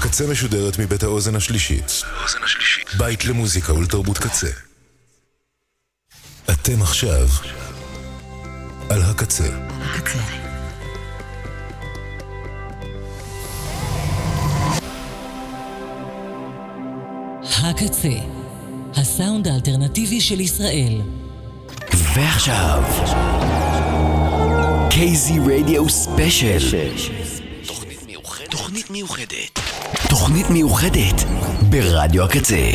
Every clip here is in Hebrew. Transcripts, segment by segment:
הקצה משודרת מבית האוזן השלישית. בית למוזיקה ולתרבות קצה. אתם עכשיו על הקצה. הקצה. הקצה, הסאונד האלטרנטיבי של ישראל. ועכשיו, KZ Radio special. תוכנית מיוחדת. תוכנית מיוחדת ברדיו הקצה.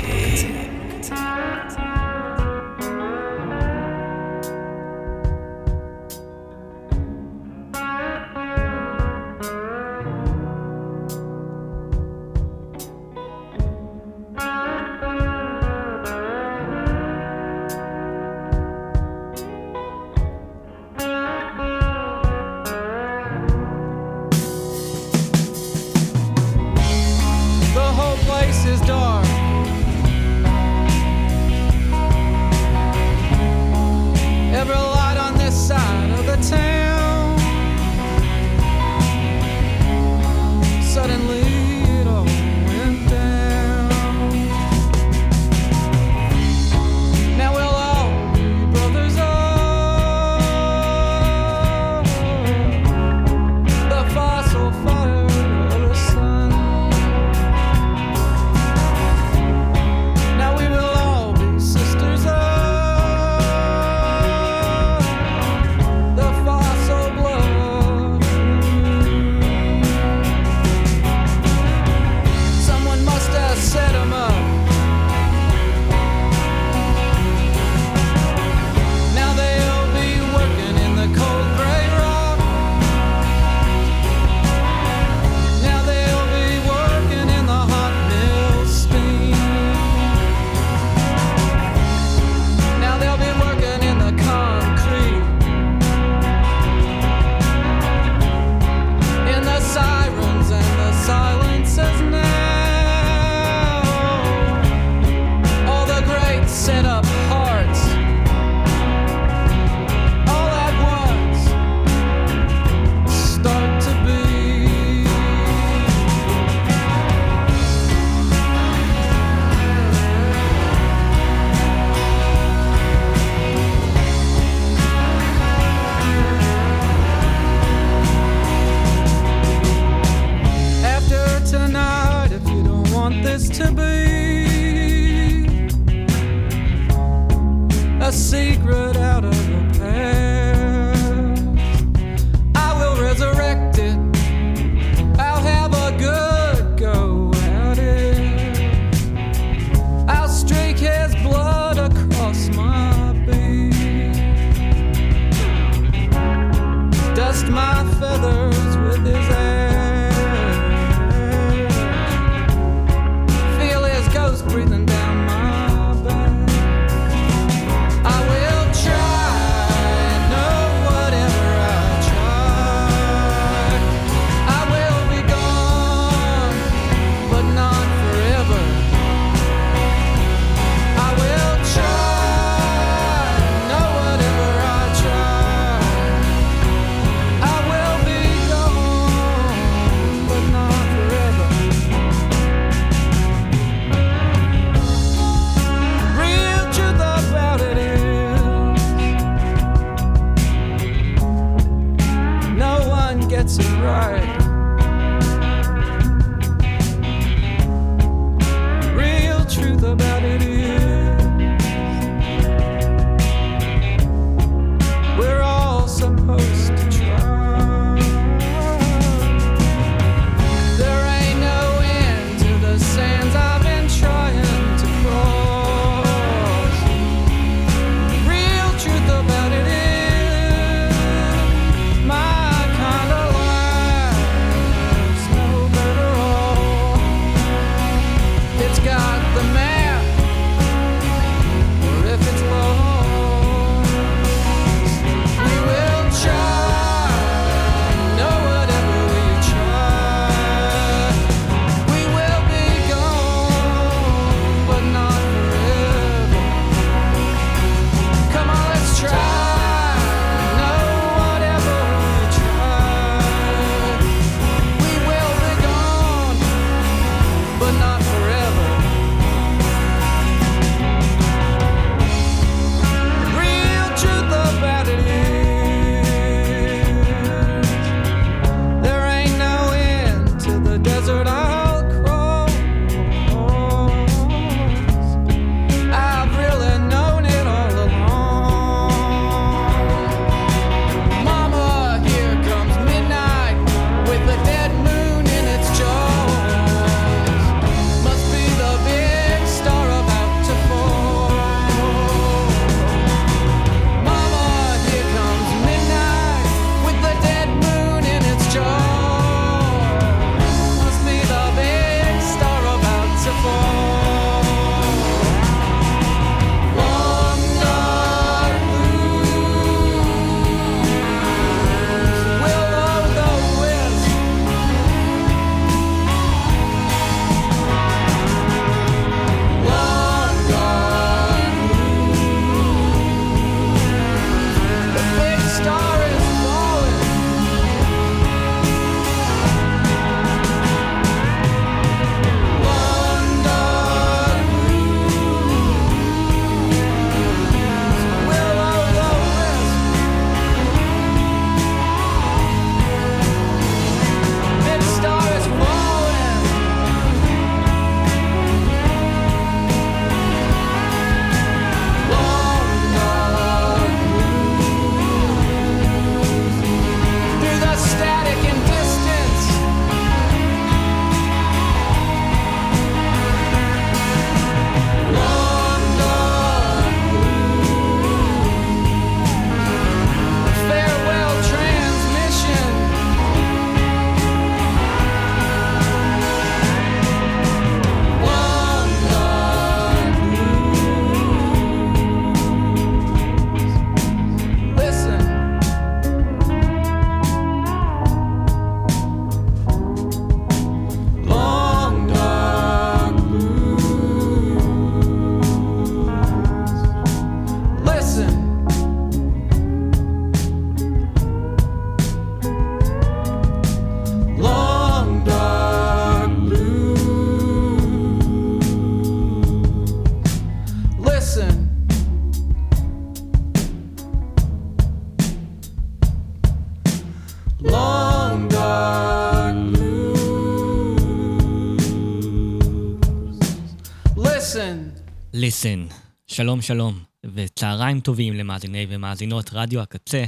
Listen. שלום שלום, וצהריים טובים למאזיני ומאזינות רדיו הקצה.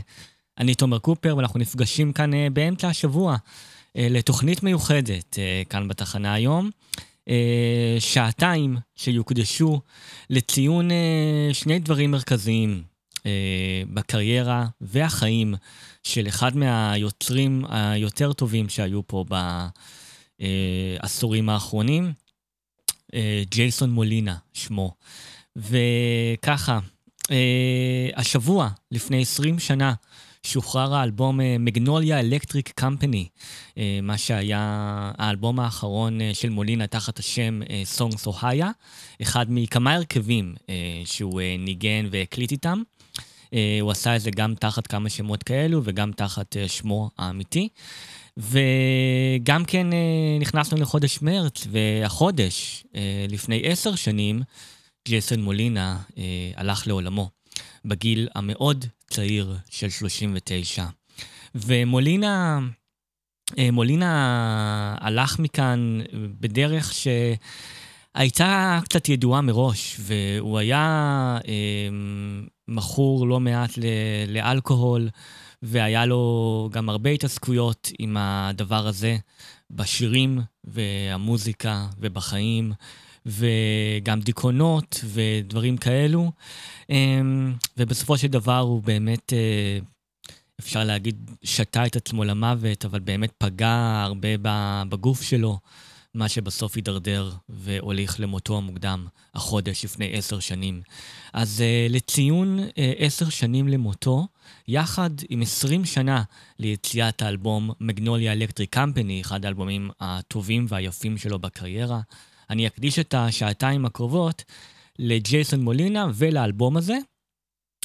אני תומר קופר, ואנחנו נפגשים כאן uh, באמצע השבוע uh, לתוכנית מיוחדת uh, כאן בתחנה היום. שעתיים שיוקדשו לציון שני דברים מרכזיים בקריירה והחיים של אחד מהיוצרים היותר טובים שהיו פה בעשורים האחרונים, ג'ייסון מולינה שמו. וככה, אה, השבוע, לפני 20 שנה, שוחרר האלבום מגנוליה אלקטריק קמפני, מה שהיה האלבום האחרון אה, של מולינה תחת השם סונג סוהיה, אחד מכמה הרכבים אה, שהוא אה, ניגן והקליט איתם. אה, הוא עשה את זה גם תחת כמה שמות כאלו וגם תחת אה, שמו האמיתי. וגם כן אה, נכנסנו לחודש מרץ, והחודש, אה, לפני עשר שנים, ג'ייסון מולינה אה, הלך לעולמו בגיל המאוד צעיר של 39. ומולינה, מולינה הלך מכאן בדרך שהייתה קצת ידועה מראש, והוא היה אה, מכור לא מעט לאלכוהול, והיה לו גם הרבה התעסקויות עם הדבר הזה בשירים והמוזיקה ובחיים. וגם דיכאונות ודברים כאלו. אמ, ובסופו של דבר הוא באמת, אה, אפשר להגיד, שתה את עצמו למוות, אבל באמת פגע הרבה בגוף שלו, מה שבסוף הידרדר והוליך למותו המוקדם, החודש לפני עשר שנים. אז אה, לציון אה, עשר שנים למותו, יחד עם עשרים שנה ליציאת האלבום מגנוליה אלקטריק קמפני, אחד האלבומים הטובים והיפים שלו בקריירה, אני אקדיש את השעתיים הקרובות לג'ייסון מולינה ולאלבום הזה.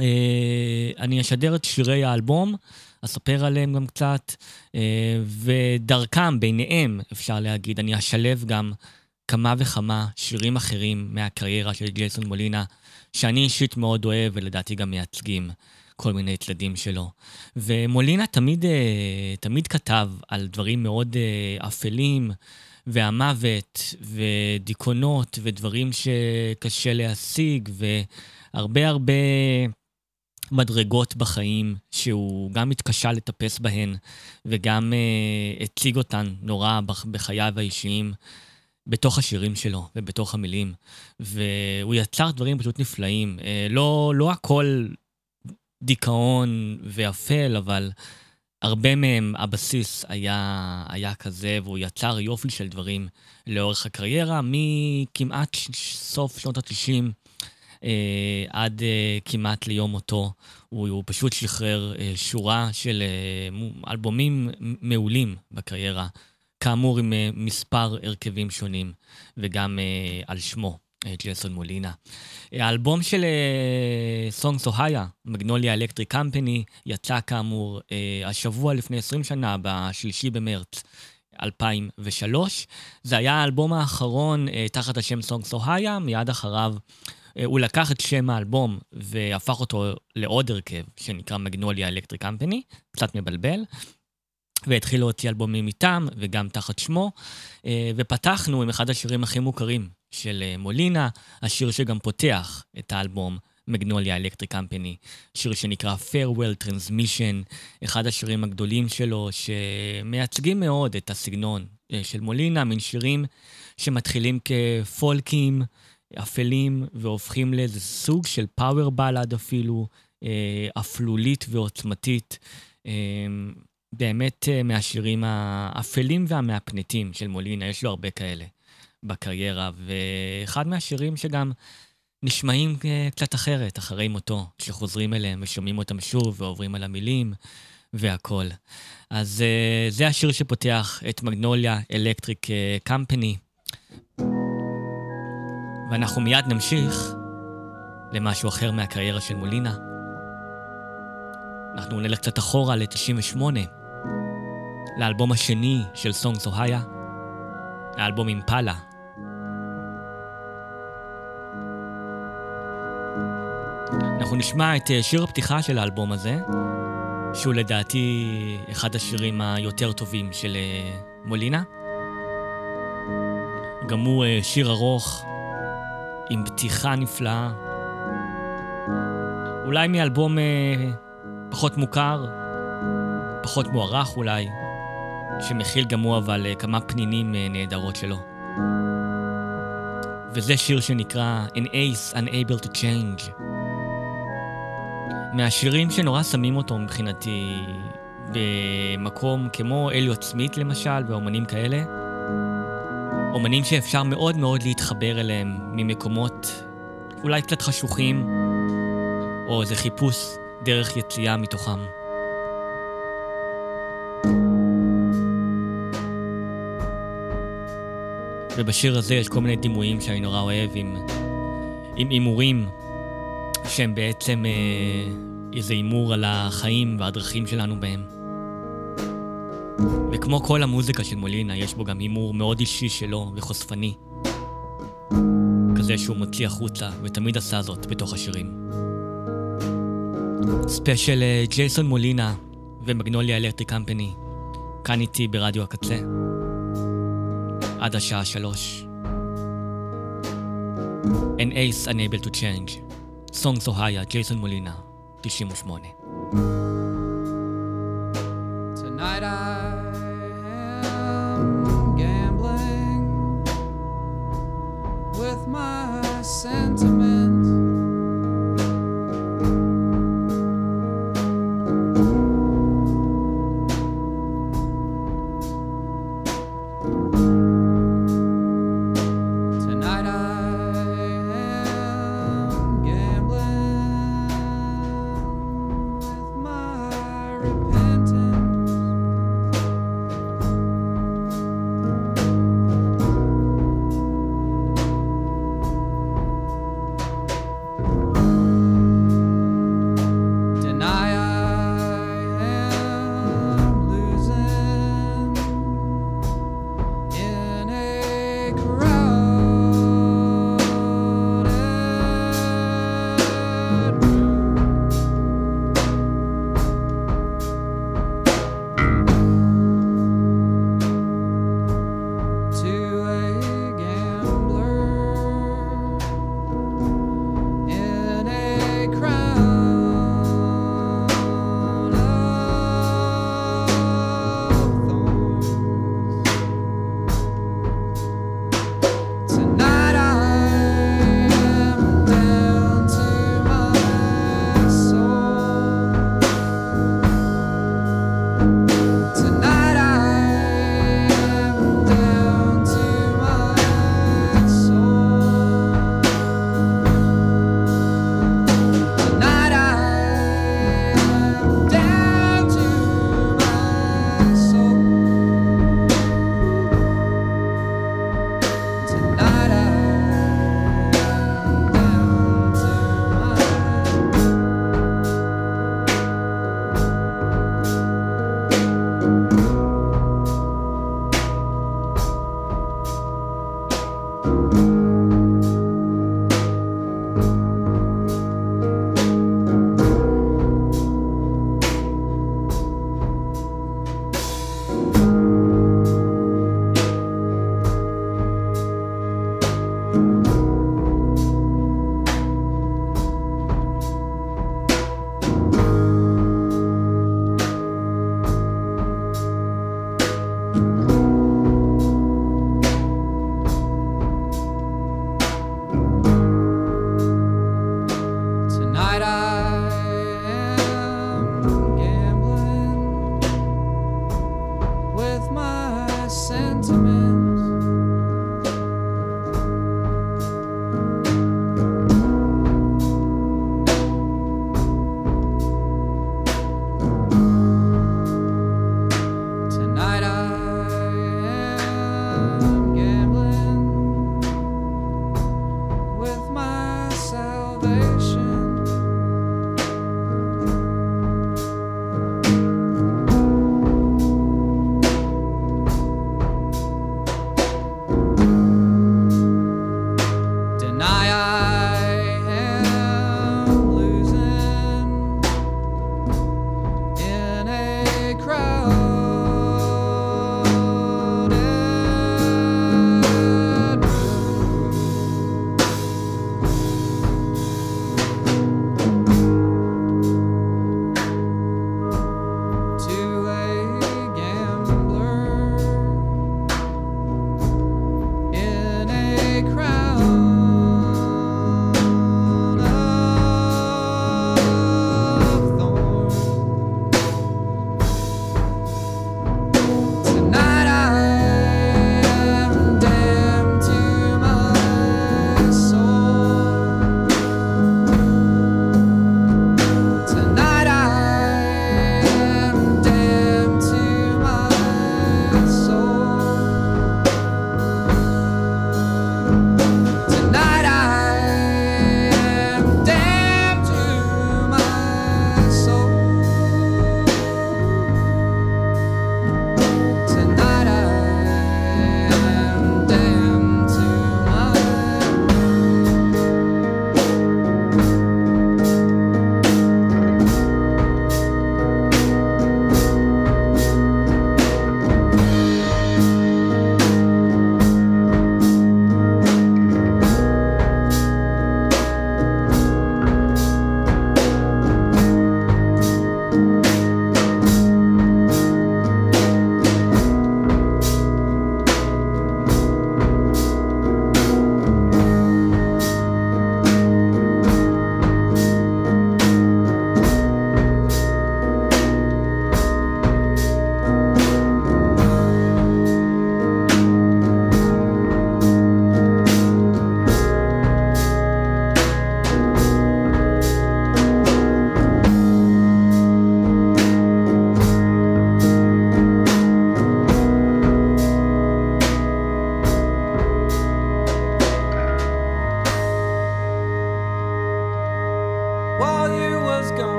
אה, אני אשדר את שירי האלבום, אספר עליהם גם קצת, אה, ודרכם, ביניהם, אפשר להגיד, אני אשלב גם כמה וכמה שירים אחרים מהקריירה של ג'ייסון מולינה, שאני אישית מאוד אוהב ולדעתי גם מייצגים כל מיני צדדים שלו. ומולינה תמיד, אה, תמיד כתב על דברים מאוד אפלים. והמוות, ודיכאונות, ודברים שקשה להשיג, והרבה הרבה מדרגות בחיים שהוא גם התקשה לטפס בהן, וגם uh, הציג אותן נורא בחייו האישיים. בתוך השירים שלו ובתוך המילים, והוא יצר דברים פשוט נפלאים. אה, לא, לא הכל דיכאון ואפל, אבל הרבה מהם, הבסיס היה, היה כזה, והוא יצר יופי של דברים לאורך הקריירה, מכמעט סוף שנות ה-90 אה, עד אה, כמעט ליום מותו. הוא, הוא פשוט שחרר אה, שורה של אה, אלבומים מעולים בקריירה, כאמור עם אה, מספר הרכבים שונים, וגם אה, על שמו. ג'ייסון מולינה. האלבום של סונג סוהיה, מגנוליה אלקטריק קמפני, יצא כאמור uh, השבוע לפני 20 שנה, בשלישי במרץ 2003. זה היה האלבום האחרון uh, תחת השם סונג סוהיה, מיד אחריו הוא לקח את שם האלבום והפך אותו לעוד הרכב שנקרא מגנוליה אלקטריק קמפני, קצת מבלבל. והתחיל להוציא אלבומים איתם, וגם תחת שמו. ופתחנו עם אחד השירים הכי מוכרים של אה, מולינה, השיר שגם פותח את האלבום מגנוליה אלקטריק קמפני, שיר שנקרא Farewell Transmission, אחד השירים הגדולים שלו, שמייצגים מאוד את הסגנון אה, של מולינה, מין שירים שמתחילים כפולקים אפלים והופכים לאיזה סוג של פאוור בלאד אפילו, אה, אפלולית ועוצמתית. באמת מהשירים האפלים והמהפנטים של מולינה, יש לו הרבה כאלה. בקריירה, ואחד מהשירים שגם נשמעים אה, קצת אחרת אחרי מותו, כשחוזרים אליהם ושומעים אותם שוב ועוברים על המילים והכול. אז אה, זה השיר שפותח את מגנוליה אלקטריק קמפני. ואנחנו מיד נמשיך למשהו אחר מהקריירה של מולינה. אנחנו נלך קצת אחורה ל-98, לאלבום השני של סונג סוהיה, האלבום אימפלה, אנחנו נשמע את אה, שיר הפתיחה של האלבום הזה, שהוא לדעתי אחד השירים היותר טובים של אה, מולינה. גם הוא אה, שיר ארוך, עם פתיחה נפלאה. אולי מאלבום אה, פחות מוכר, פחות מוערך אולי, שמכיל גם הוא אבל אה, כמה פנינים אה, נהדרות שלו. וזה שיר שנקרא An Ace Unable to Change. מהשירים שנורא שמים אותו מבחינתי במקום כמו אליוט סמית למשל, ואומנים כאלה. אומנים שאפשר מאוד מאוד להתחבר אליהם ממקומות אולי קצת חשוכים, או איזה חיפוש דרך יציאה מתוכם. ובשיר הזה יש כל מיני דימויים שאני נורא אוהב עם, הימורים שהם בעצם אה, איזה הימור על החיים והדרכים שלנו בהם. וכמו כל המוזיקה של מולינה, יש בו גם הימור מאוד אישי שלו וחושפני. כזה שהוא מוציא החוצה, ותמיד עשה זאת בתוך השירים. special אה, ג'ייסון מולינה ו Magnolia Electric Company, כאן איתי ברדיו הקצה. עד השעה שלוש. An Ace Unable to Change, Songs Ohio, ג'ייסון מולינה, 98.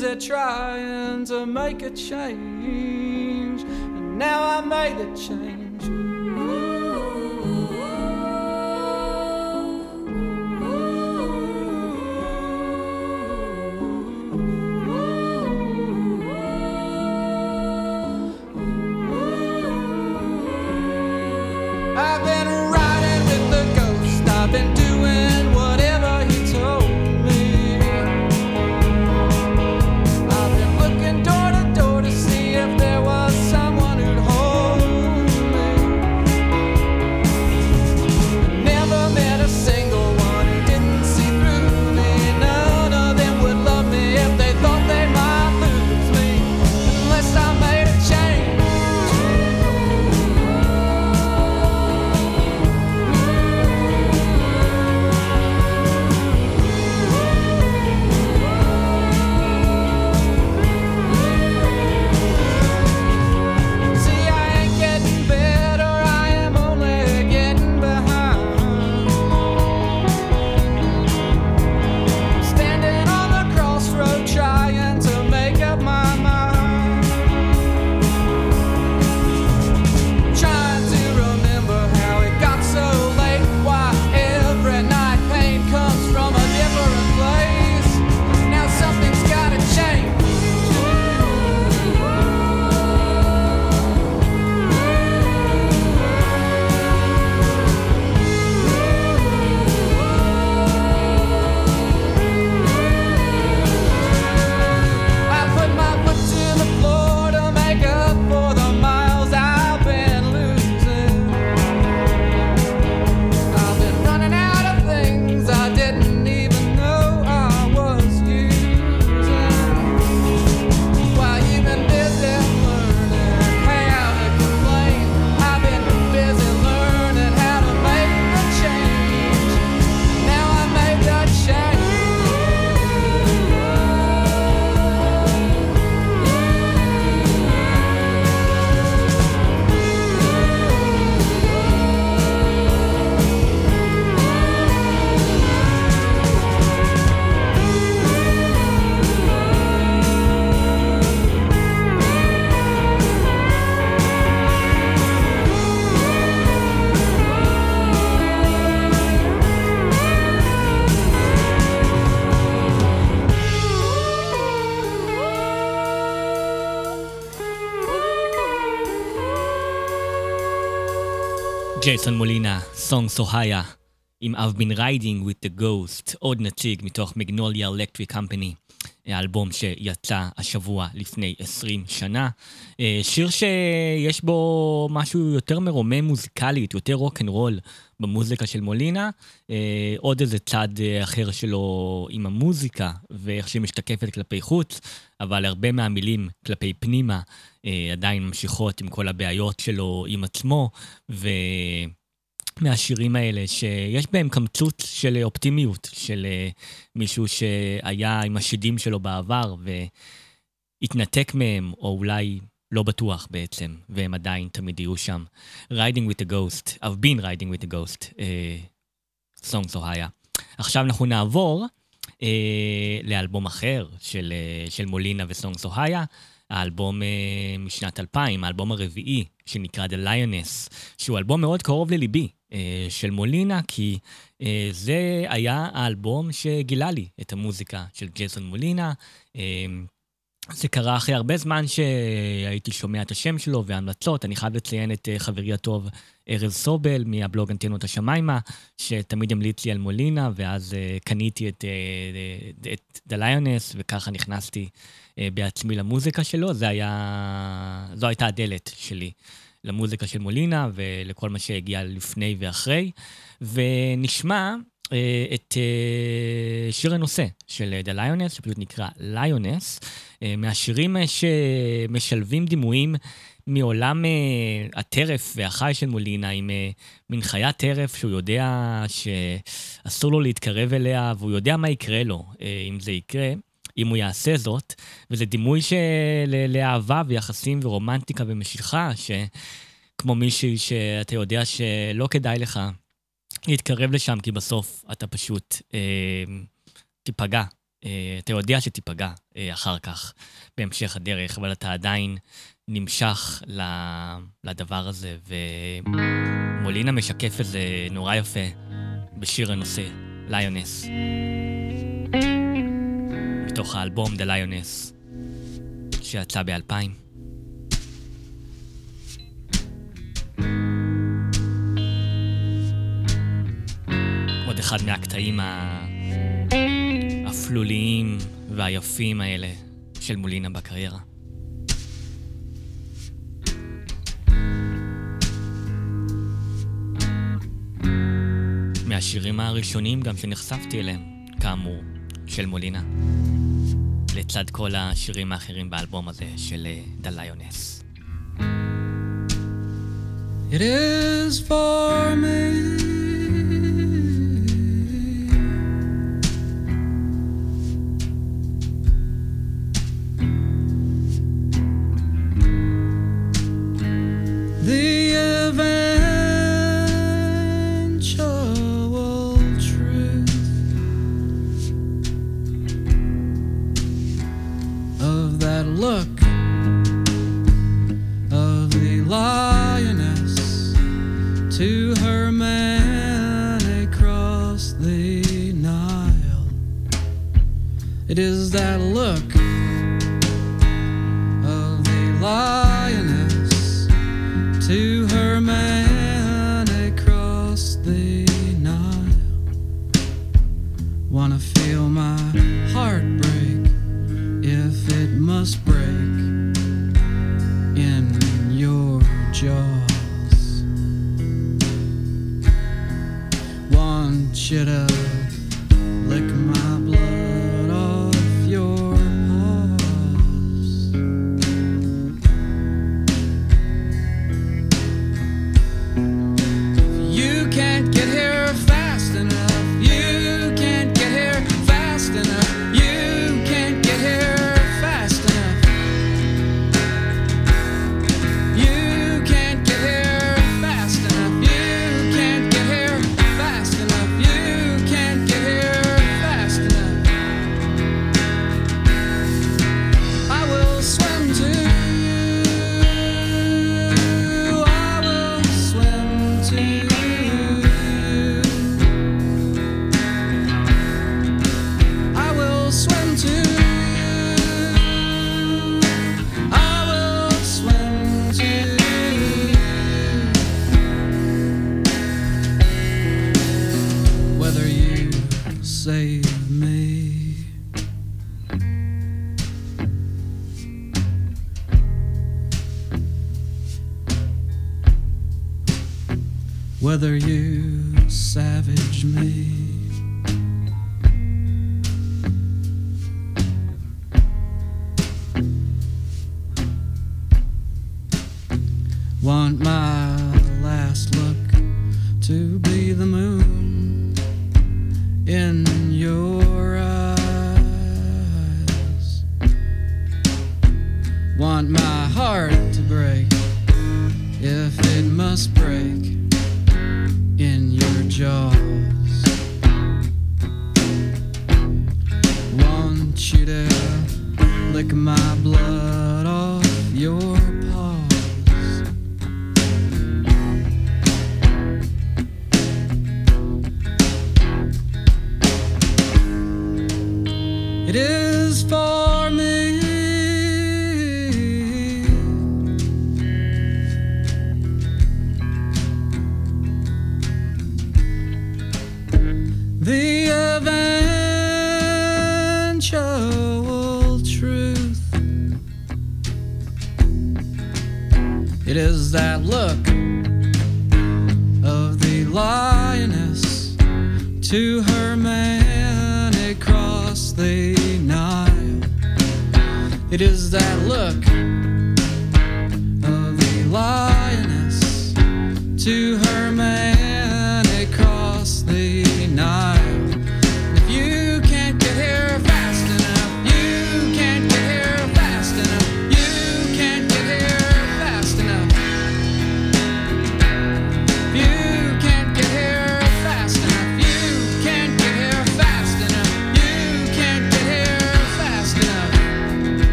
Busy trying to make a change. And now I made the change. ג'ייסון מולינה, Songs: Ohia, עם I've been riding with the ghost, עוד נציג מתוך Magnolia Electric Company, האלבום שיצא השבוע לפני 20 שנה. אה, שיר שיש בו משהו יותר מרומם מוזיקלית, יותר רוק אנד רול במוזיקה של מולינה, אה, עוד איזה צד אה, אחר שלו עם המוזיקה ואיך שהיא משתקפת כלפי חוץ, אבל הרבה מהמילים כלפי פנימה עדיין ממשיכות עם כל הבעיות שלו עם עצמו, ו... מהשירים האלה, שיש בהם קמצוץ של אופטימיות, של אה, מישהו שהיה עם השדים שלו בעבר והתנתק מהם, או אולי לא בטוח בעצם, והם עדיין תמיד יהיו שם. Riding with the Ghost, I've been riding with the ghost, סונג סוהיה. עכשיו אנחנו נעבור אה, לאלבום אחר של, אה, של מולינה וסונג סוהיה, האלבום אה, משנת 2000, האלבום הרביעי, שנקרא The Lioness, שהוא אלבום מאוד קרוב לליבי אה, של מולינה, כי אה, זה היה האלבום שגילה לי את המוזיקה של ג'ייסון מולינה. אה, זה קרה אחרי הרבה זמן שהייתי שומע את השם שלו והמלצות. אני חייב לציין את אה, חברי הטוב ארז סובל מהבלוג אנטנות השמיימה, שתמיד המליץ לי על מולינה, ואז uh, קניתי את, uh, את The Lioness, וככה נכנסתי בעצמי למוזיקה שלו. זה היה... זו הייתה הדלת שלי למוזיקה של מולינה ולכל מה שהגיע לפני ואחרי. ונשמע אה, את אה, שיר הנושא של אה, The Lioness, שפשוט נקרא Lioness, מהשירים שמשלבים דימויים מעולם הטרף והחי של מולינה, עם מין חיית טרף שהוא יודע שאסור לו להתקרב אליה, והוא יודע מה יקרה לו אם זה יקרה. אם הוא יעשה זאת, וזה דימוי של לאהבה ויחסים ורומנטיקה ומשיכה, שכמו מישהי שאתה יודע שלא כדאי לך להתקרב לשם, כי בסוף אתה פשוט אה, תיפגע. אה, אתה יודע שתיפגע אה, אחר כך, בהמשך הדרך, אבל אתה עדיין נמשך ל, לדבר הזה, ומולינה משקף את זה נורא יפה בשיר הנושא, ליונס. מתוך האלבום The Lioness, שיצא ב-2000. עוד אחד מהקטעים האפלוליים והיפים האלה של מולינה בקריירה. מהשירים הראשונים גם שנחשפתי אליהם, כאמור, של מולינה. לצד כל השירים האחרים באלבום הזה של אה, דליונס. It is for me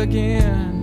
again.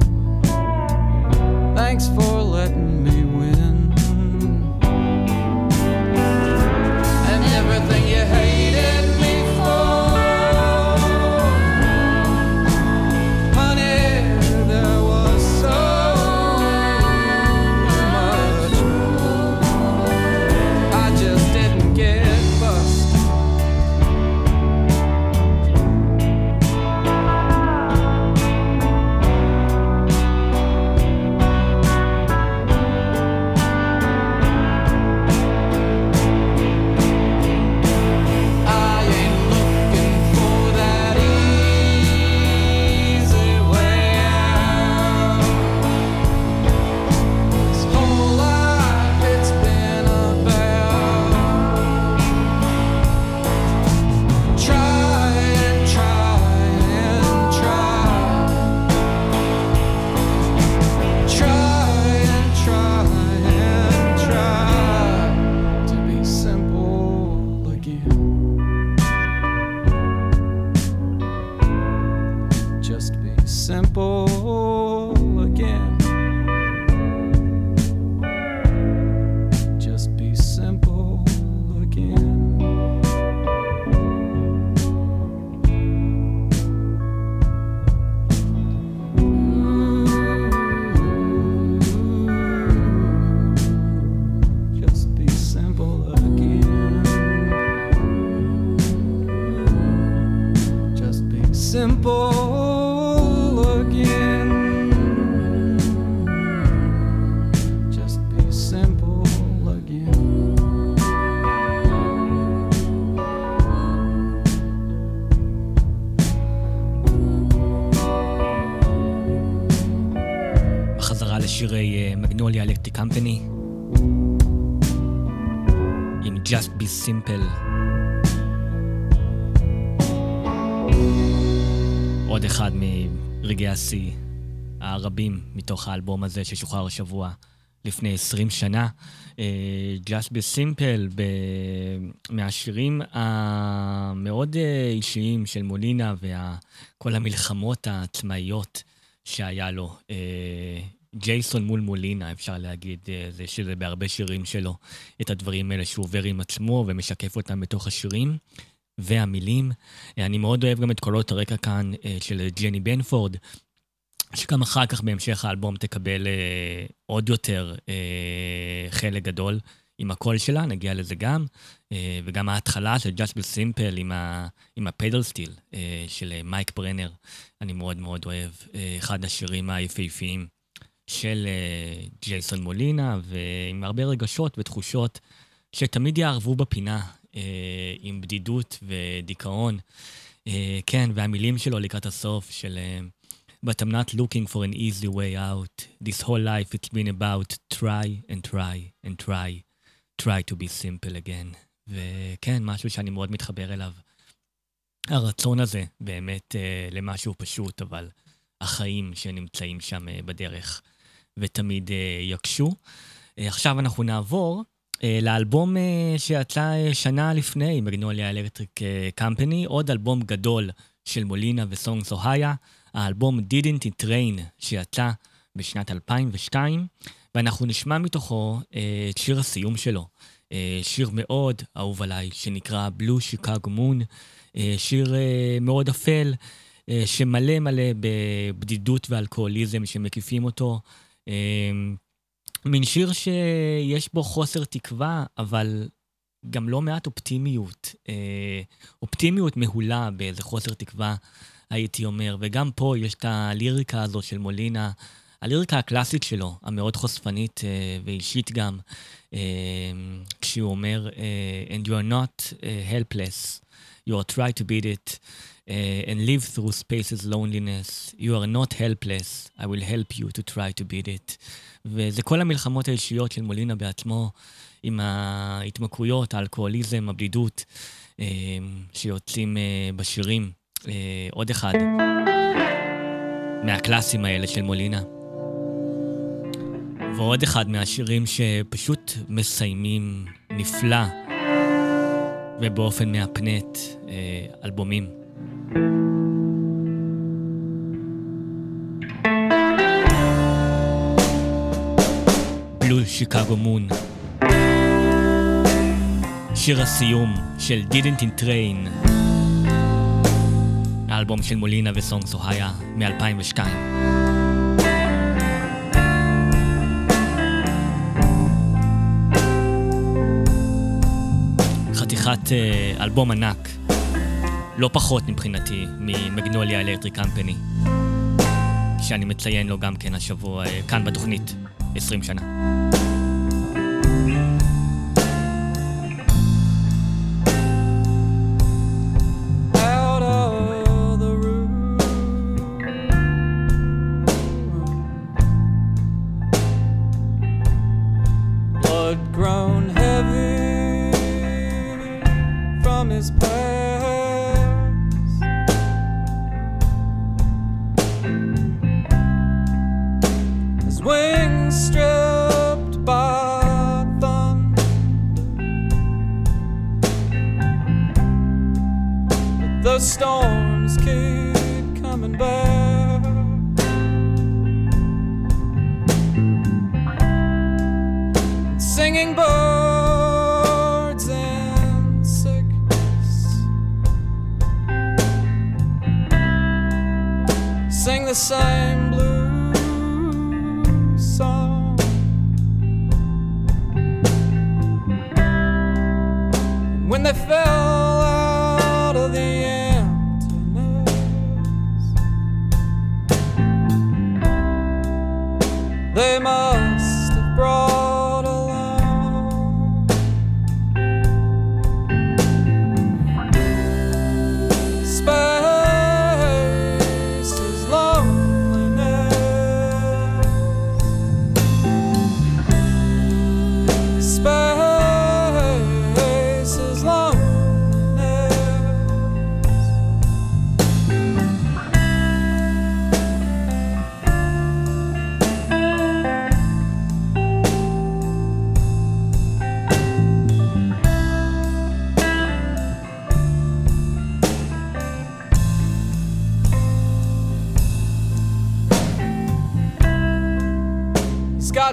האלבום הזה ששוחרר השבוע לפני 20 שנה. אה, Just Be Simple, ב- מהשירים המאוד אה, אישיים של מולינה וכל המלחמות העצמאיות שהיה לו. אה, ג'ייסון מול מולינה, אפשר להגיד, זה שזה בהרבה שירים שלו, את הדברים האלה שהוא עובר עם עצמו ומשקף אותם בתוך השירים. והמילים. אני מאוד אוהב גם את קולות הרקע כאן של ג'ני בנפורד, שגם אחר כך בהמשך האלבום תקבל אה, עוד יותר אה, חלק גדול עם הקול שלה, נגיע לזה גם, אה, וגם ההתחלה של Just Be Simple עם, ה, עם הפדל סטיל אה, של אה, מייק ברנר, אני מאוד מאוד אוהב, אה, אחד השירים היפהפיים של אה, ג'ייסון מולינה, ועם הרבה רגשות ותחושות שתמיד יערבו בפינה, אה, עם בדידות ודיכאון. אה, כן, והמילים שלו לקראת הסוף של... אה, But I'm not looking for an easy way out. This whole life it's been about try and try and try. try to be simple again. וכן, משהו שאני מאוד מתחבר אליו. הרצון הזה באמת אה, למשהו פשוט, אבל החיים שנמצאים שם אה, בדרך, ותמיד אה, יקשו. אה, עכשיו אנחנו נעבור אה, לאלבום אה, שיצא אה, שנה לפני, מגנוליה אלקטריק קמפני, עוד אלבום גדול של מולינה וסונג סוהיה, האלבום Didn't It Rain שיצא בשנת 2002, ואנחנו נשמע מתוכו אה, את שיר הסיום שלו. אה, שיר מאוד אהוב עליי, שנקרא בלו שיקגו מון, שיר אה, מאוד אפל, אה, שמלא מלא בבדידות ואלכוהוליזם שמקיפים אותו. אה, מין שיר שיש בו חוסר תקווה, אבל גם לא מעט אופטימיות. אה, אופטימיות מהולה באיזה חוסר תקווה, הייתי אומר. וגם פה יש את הליריקה הזו של מולינה, הליריקה הקלאסית שלו, המאוד חושפנית אה, ואישית גם, אה, כשהוא אומר, And you are not helpless, you are try to beat it. uh, and live through space's loneliness. You are not helpless, I will help you to try to beat it. וזה כל המלחמות האישיות של מולינה בעצמו, עם ההתמכרויות, האלכוהוליזם, הבדידות, uh, שיוצאים uh, בשירים. Uh, עוד אחד מהקלאסים האלה של מולינה. ועוד אחד מהשירים שפשוט מסיימים נפלא ובאופן מהפנט אלבומים. בלו שיקגו מון. שיר הסיום של Didn't in Train, האלבום של מולינה וסונג סוהיה מ-2002. חתיכת אה, אלבום ענק. לא פחות מבחינתי ממגנוליה אלקטריק קמפני, שאני מציין לו גם כן השבוע אה, כאן בתוכנית, 20 שנה.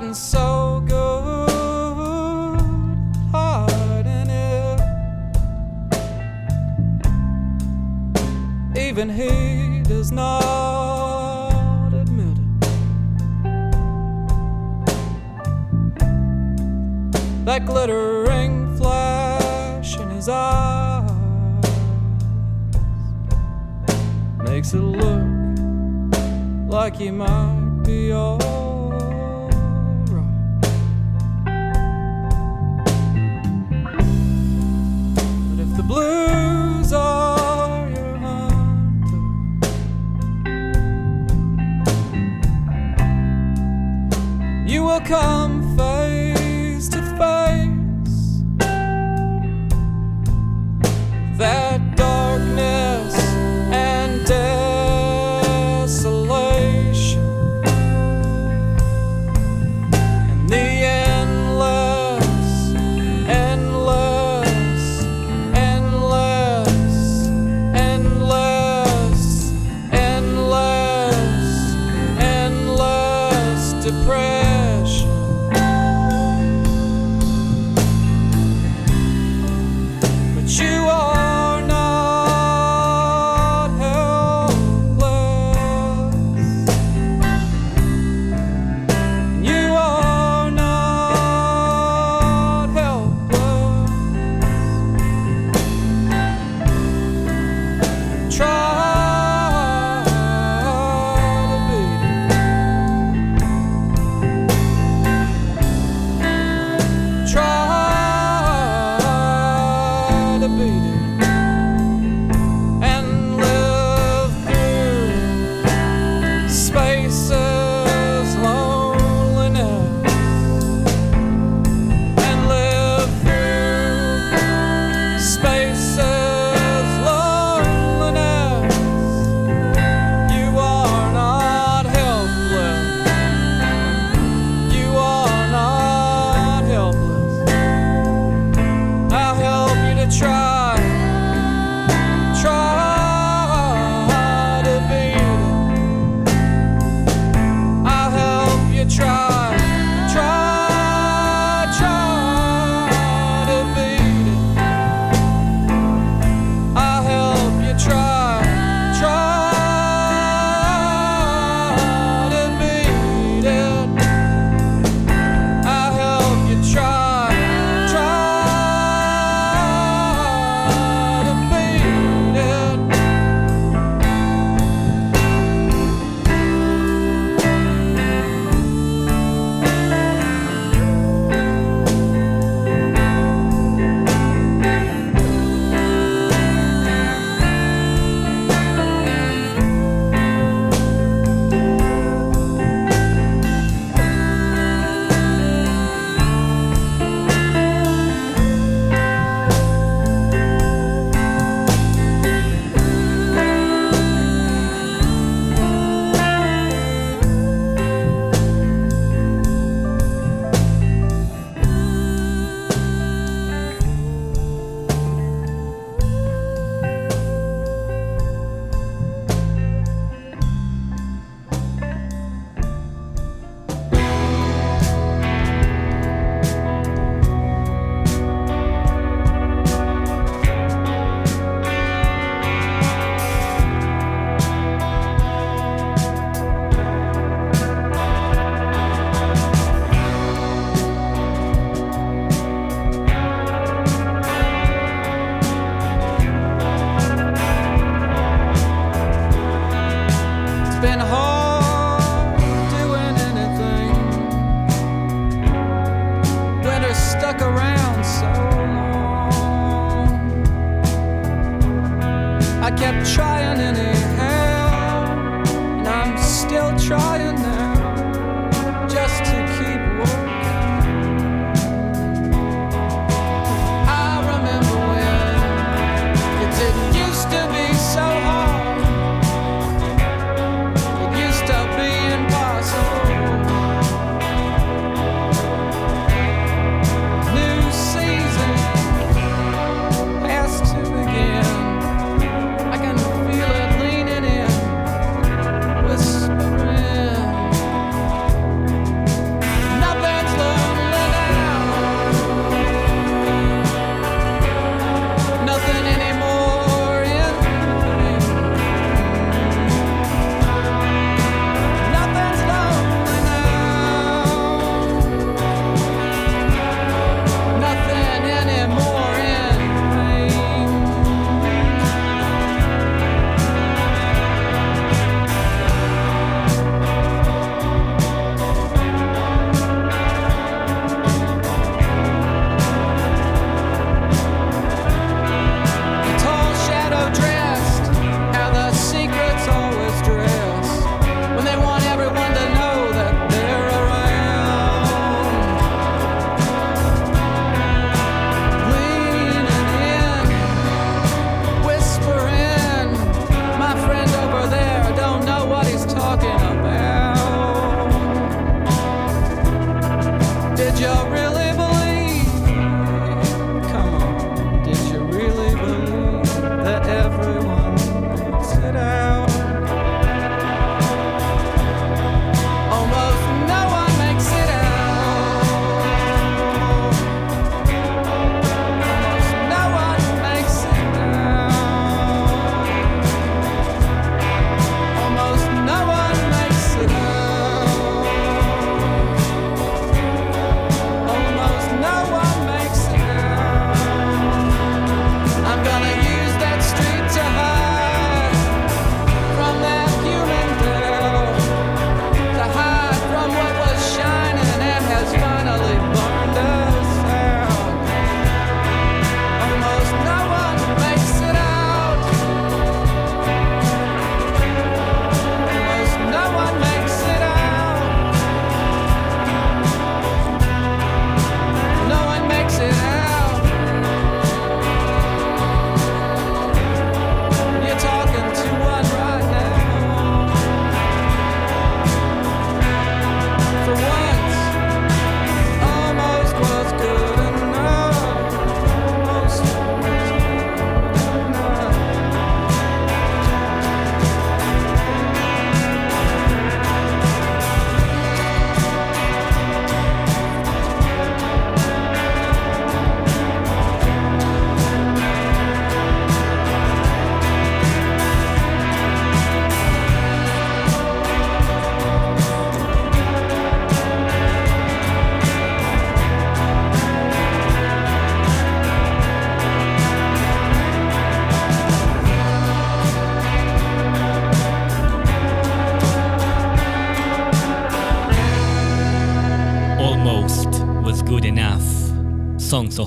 and so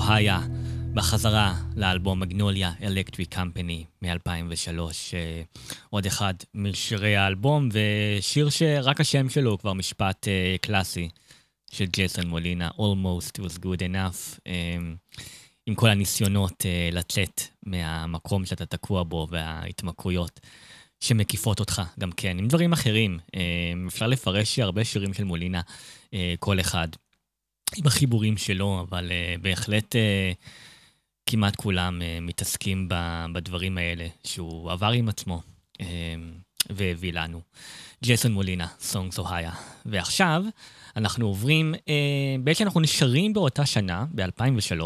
אוהיה, בחזרה לאלבום מגנוליה אלקטרי קמפני מ-2003. עוד אחד משירי האלבום, ושיר שרק השם שלו הוא כבר משפט אה, קלאסי של ג'סון מולינה, Almost was good enough, אה, עם כל הניסיונות אה, לצאת מהמקום שאתה תקוע בו וההתמכרויות. שמקיפות אותך גם כן, עם דברים אחרים. אפשר לפרש הרבה שירים של מולינה, כל אחד עם החיבורים שלו, אבל uh, בהחלט uh, כמעט כולם uh, מתעסקים ב, בדברים האלה שהוא עבר עם עצמו uh, והביא לנו. ג'סון מולינה, סונג סוהיה. ועכשיו אנחנו עוברים, uh, בעצם אנחנו נשארים באותה שנה, ב-2003,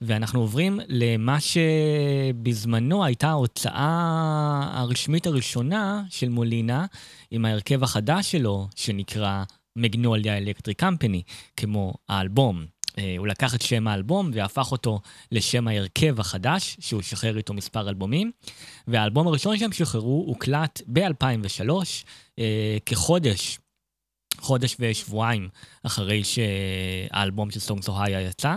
ואנחנו עוברים למה שבזמנו הייתה ההוצאה הרשמית הראשונה של מולינה, עם ההרכב החדש שלו, שנקרא מגנוליה אלקטרי קמפני, כמו האלבום. אה, הוא לקח את שם האלבום והפך אותו לשם ההרכב החדש, שהוא שחרר איתו מספר אלבומים. והאלבום הראשון שהם שחררו הוקלט ב-2003, אה, כחודש, חודש ושבועיים אחרי שהאלבום של סטונגס אוהיה יצא.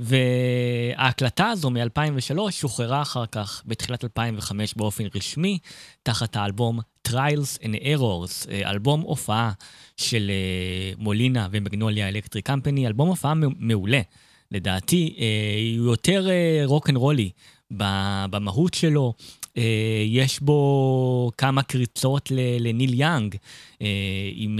וההקלטה הזו מ-2003 שוחררה אחר כך בתחילת 2005 באופן רשמי, תחת האלבום Trials and Errors, אה, אלבום הופעה של אה, מולינה ומגנוליה אלקטריק קמפני, אלבום הופעה מעולה. לדעתי, אה, הוא יותר רוקנרולי במהות שלו. יש בו כמה קריצות לניל יאנג, עם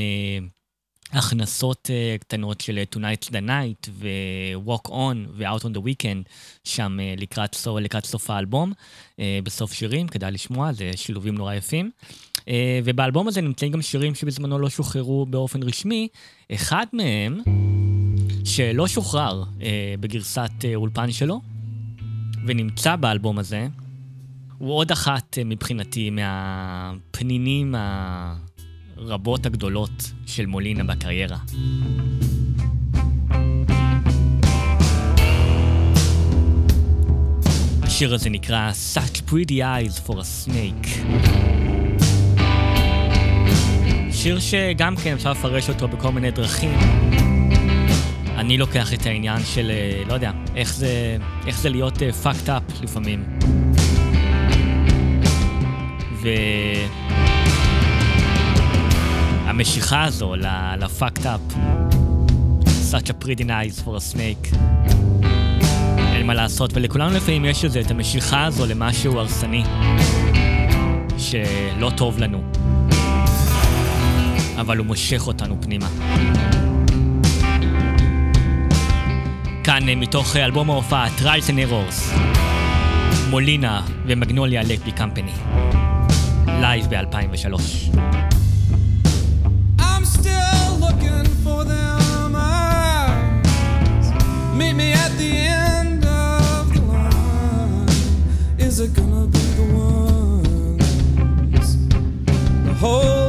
הכנסות קטנות של Tonight's the Night ו-Walk On ו-Out on the Weekend, שם לקראת, סוף, לקראת סוף האלבום, בסוף שירים, כדאי לשמוע, זה שילובים נורא יפים. Uh, ובאלבום הזה נמצאים גם שירים שבזמנו לא שוחררו באופן רשמי, אחד מהם, שלא שוחרר uh, בגרסת uh, אולפן שלו, ונמצא באלבום הזה, הוא עוד אחת מבחינתי מהפנינים ה... רבות הגדולות של מולינה בקריירה. השיר הזה נקרא Such Pretty Eyes for a Snake. שיר שגם כן אפשר לפרש אותו בכל מיני דרכים. אני לוקח את העניין של, אה, לא יודע, איך זה, איך זה להיות uh, fucked up לפעמים. ו... המשיכה הזו ל-fucked up. such pretty eyes for a snake. אין מה לעשות, ולכולנו לפעמים יש את זה, את המשיכה הזו למשהו הרסני, שלא טוב לנו, אבל הוא מושך אותנו פנימה. כאן אה, מתוך אלבום ההופעה, Trials and Errors, מולינה ו Magnolia Electric Company, live ב-2003. Meet. Is it gonna be the ones? The whole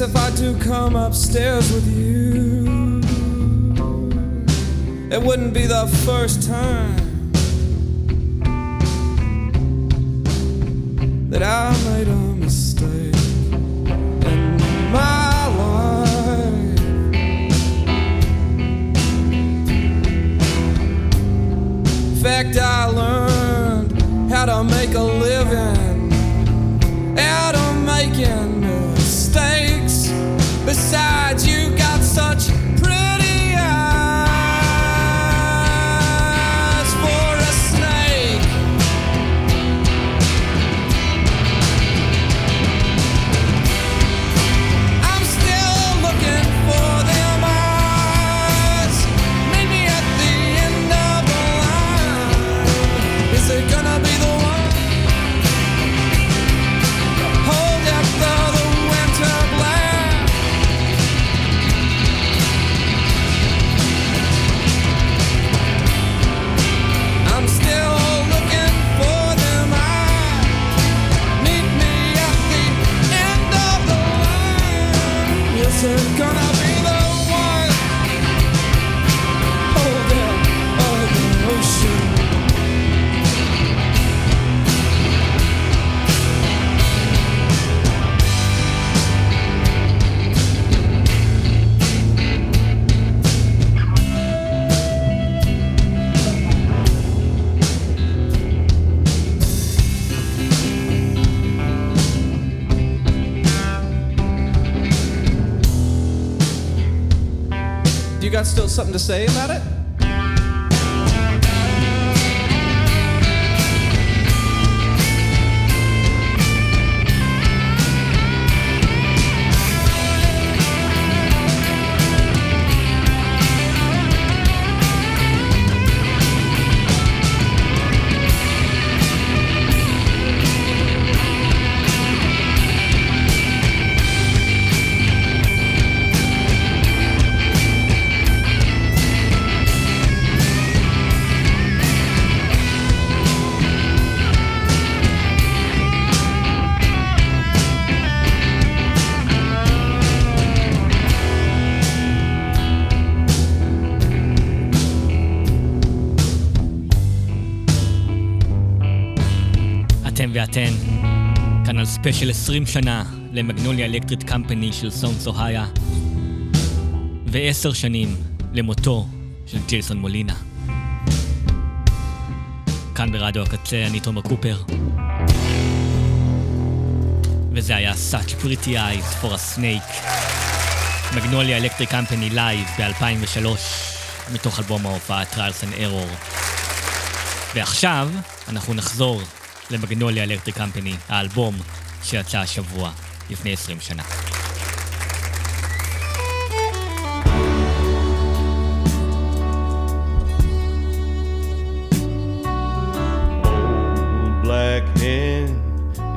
if I do come upstairs with you, it wouldn't be the first time that I made a mistake in my life. In fact, I learned how to make a living beside you. Something to say about it? special 20 שנה ל Magnolia Electric Company של Songs: Ohia, ועשר שנים למותו של ג'ייסון מולינה. כאן ברדיו הקצה, אני תומר קופר. וזה היה Such Pretty Eyes for a Snake, Magnolia Electric Company live ב-2003, מתוך אלבום ההופעה Trials and Error. ועכשיו אנחנו נחזור למגנוליה אלקטריק קמפני, האלבום שיצא השבוע, לפני 20 שנה. Old black hen,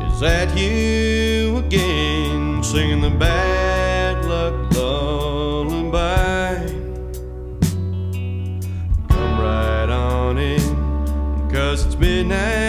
is that you again singing the bad luck lullaby? Come right on in, cause it's midnight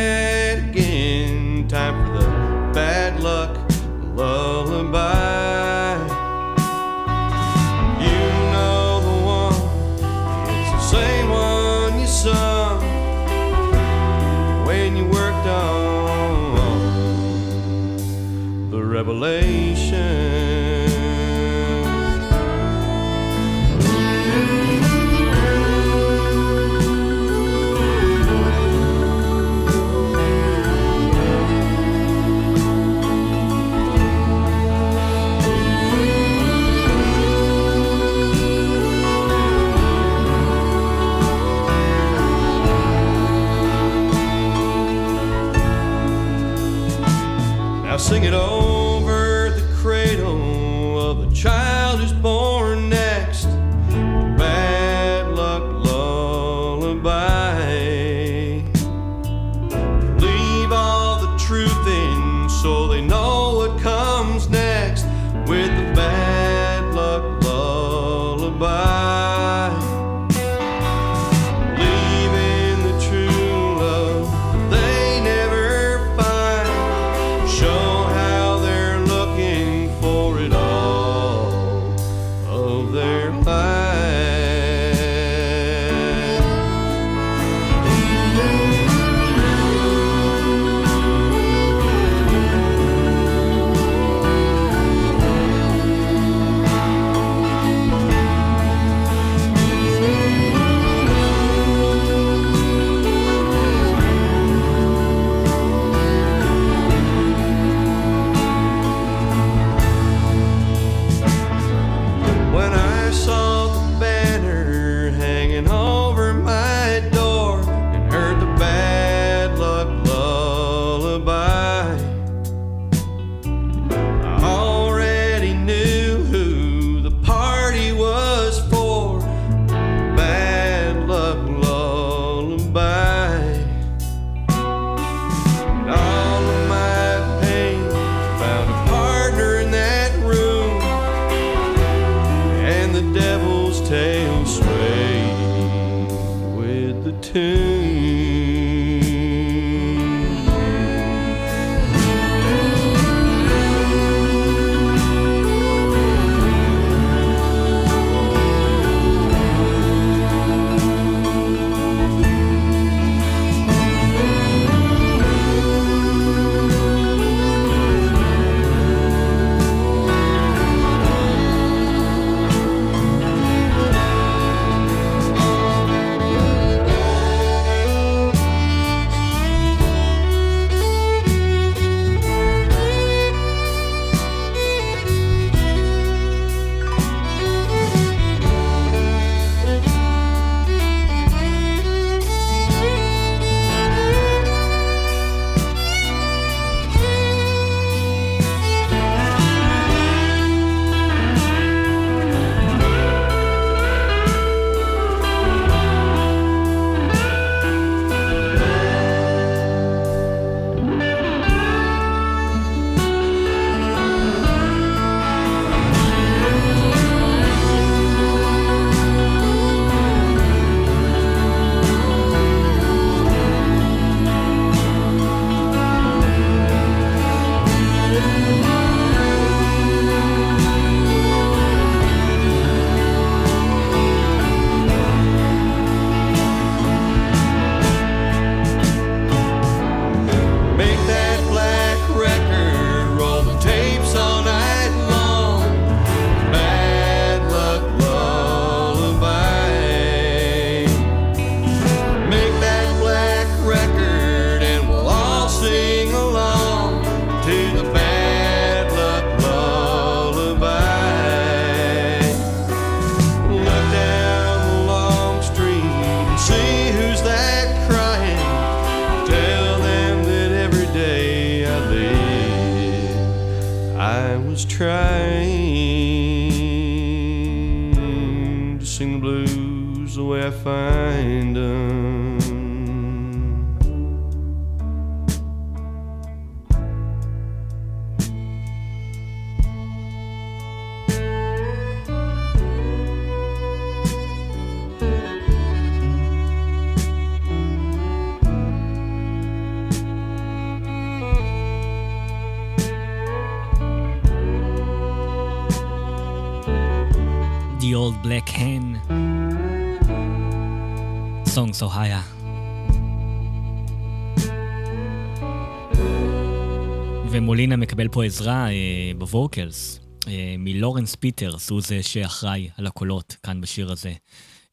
פה עזרה אה, ב vocals אה, מלורנס פיטרס, הוא זה שאחראי על הקולות כאן בשיר הזה,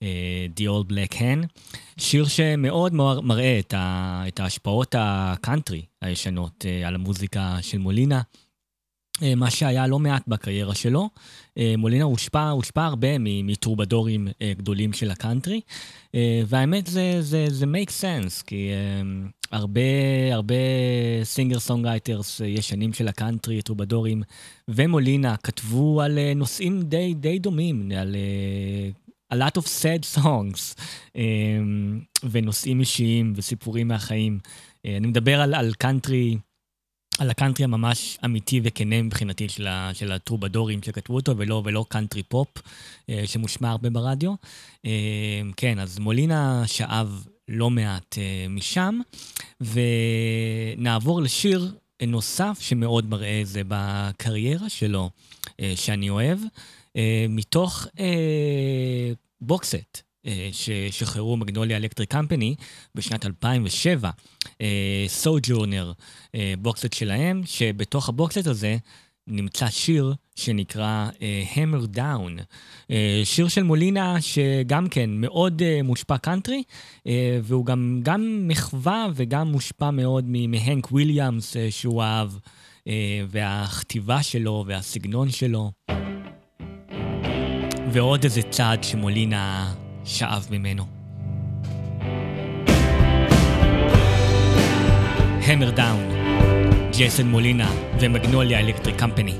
אה, The Old Black Hand. שיר שמאוד מראה את, ה, את ההשפעות הקאנטרי הישנות אה, על המוזיקה של מולינה. מה שהיה לא מעט בקריירה שלו. אה, מולינה הושפע, הושפע הרבה מטרובדורים אה, גדולים של הקאנטרי, והאמת זה, זה, זה make sense, כי הרבה, הרבה singer songwriters ישנים של הקאנטרי, טרובדורים ומולינה כתבו על נושאים די, די דומים, על a lot of sad songs, ונושאים אישיים וסיפורים מהחיים. אני מדבר על, על קאנטרי... על הקאנטרי הממש אמיתי וכנה מבחינתי של, ה, של הטרובדורים שכתבו אותו, ולא, ולא קאנטרי פופ, אה, שמושמע הרבה ברדיו. אה, כן, אז מולינה שאב לא מעט אה, משם, ונעבור לשיר נוסף שמאוד מראה את זה בקריירה שלו, שאני אוהב, מתוך box set. אה, ששחררו Magnolia Electric Company בשנת 2007, Sojourner, אה, box set שלהם, שבתוך ה box set הזה נמצא שיר שנקרא uh, Hammer Down, uh, שיר של מולינה שגם כן מאוד uh, מושפע קאנטרי, uh, והוא גם, גם מחווה וגם מושפע מאוד מהנק וויליאמס uh, שהוא אהב, uh, והכתיבה שלו והסגנון שלו. ועוד איזה צעד שמולינה שאב ממנו. Hammer Down, ג'ייסון מולינה ומגנוליה אלקטריק קמפני.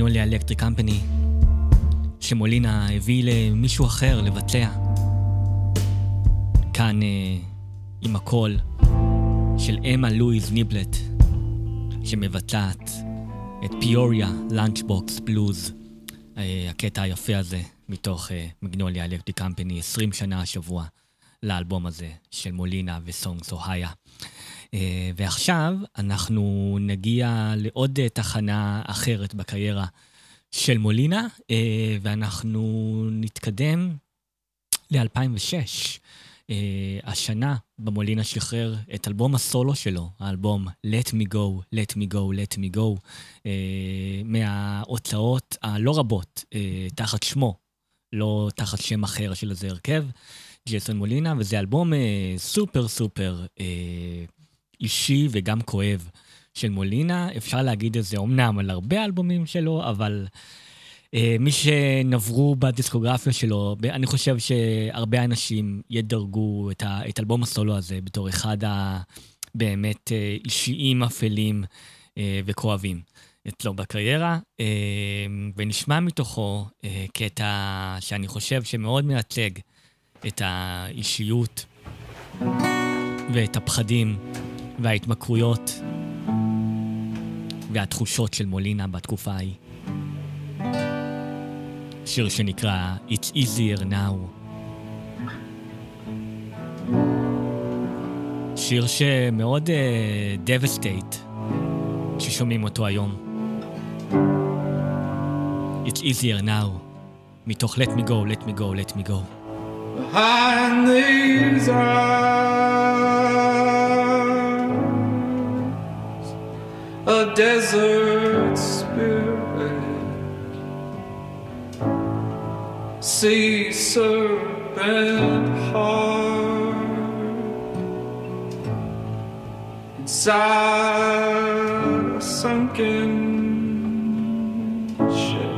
מ Magnolia Electric Company, שמולינה הביא למישהו אחר לבצע. כאן אה, עם הקול של אמה לואיז ניבלט, שמבצעת את Peoria Lunch Box Blues, הקטע היפה הזה מתוך אה, Magnolia Electric Company, 20 שנה השבוע לאלבום הזה של מולינה ו Songs: Ohia. אה, ועכשיו אנחנו נגיע לעוד אה, תחנה אחרת בקריירה של מולינה, אה, ואנחנו נתקדם ל-2006. השנה במולינה שחרר את אלבום הסולו שלו, האלבום Let Me Go, Let Me Go, Let Me Go, מההוצאות הלא רבות תחת שמו, לא תחת שם אחר של איזה הרכב, ג'ייסון מולינה, וזה אלבום סופר סופר אישי וגם כואב של מולינה. אפשר להגיד את זה אמנם על הרבה אלבומים שלו, אבל אה, מי שנברו בדיסקוגרפיה שלו, אני חושב שהרבה אנשים ידרגו את, ה, את אלבום הסולו הזה בתור אחד הבאמת אה, אישיים, אפלים אה, וכואבים. אצלו בקריירה, אה, ונשמע מתוכו אה, קטע שאני חושב שמאוד מייצג את האישיות ואת הפחדים וההתמכרויות והתחושות של מולינה בתקופה ההיא. שיר שנקרא It's Easier Now. שיר שמאוד uh, devastate כששומעים אותו היום. It's Easier Now, מתוך Let Me Go, Let Me Go, Let Me Go. Behind these eyes sea serpent heart inside a sunken ship.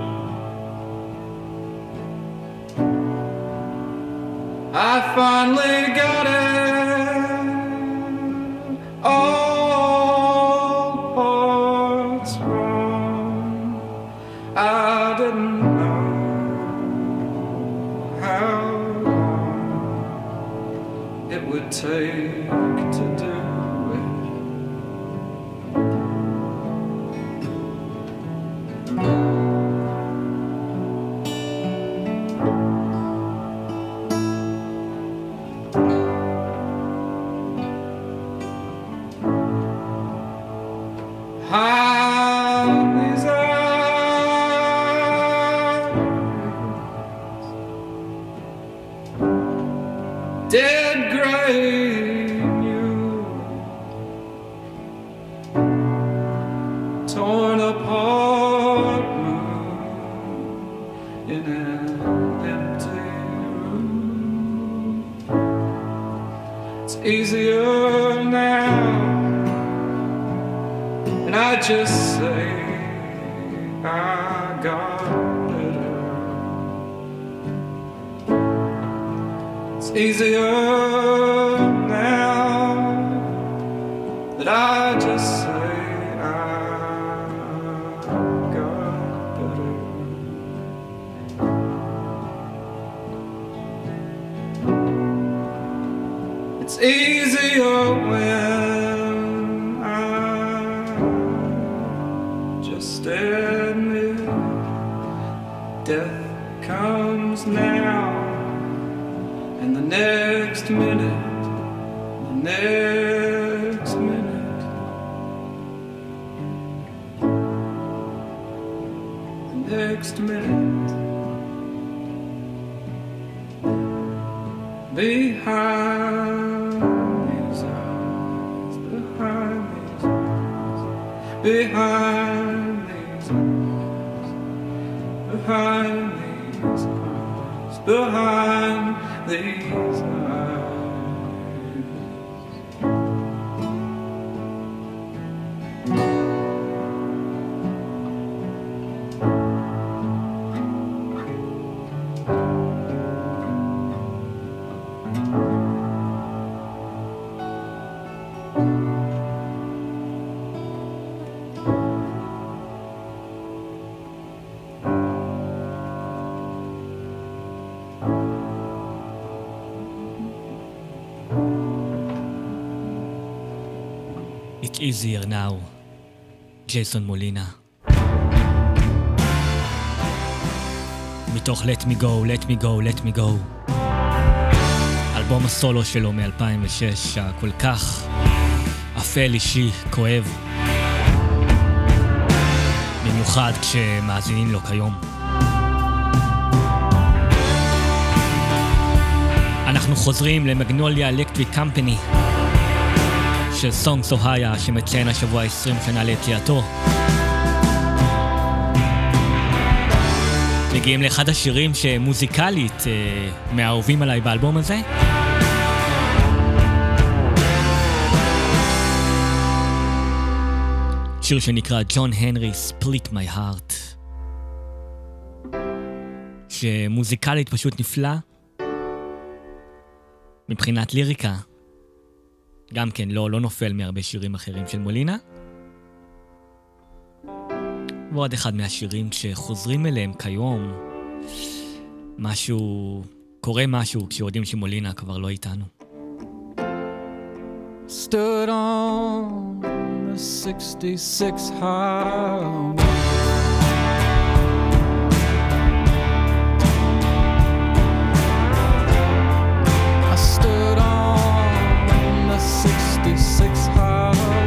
I finally got it. Oh. Easier now. ג'ייסון מולינה. מתוך Let me go, let me go, let me go. אלבום הסולו שלו מ-2006, הכל כך אפל אישי, כואב. במיוחד כשמאזינים לו כיום. אנחנו חוזרים למגנוליה אלקטריק קמפני של סונג סוהיה שמציין השבוע 20 שנה ליציאתו. מגיעים לאחד השירים שמוזיקלית אה, מהאהובים עליי באלבום הזה. שיר שנקרא ג'ון הנרי ספליט מי הארט. שמוזיקלית פשוט נפלא. מבחינת ליריקה, גם כן לא, לא נופל מהרבה שירים אחרים של מולינה. ועוד אחד מהשירים כשחוזרים אליהם כיום, משהו, קורה משהו כשיודעים שמולינה כבר לא איתנו. Stood on the 66 highway. Six hours.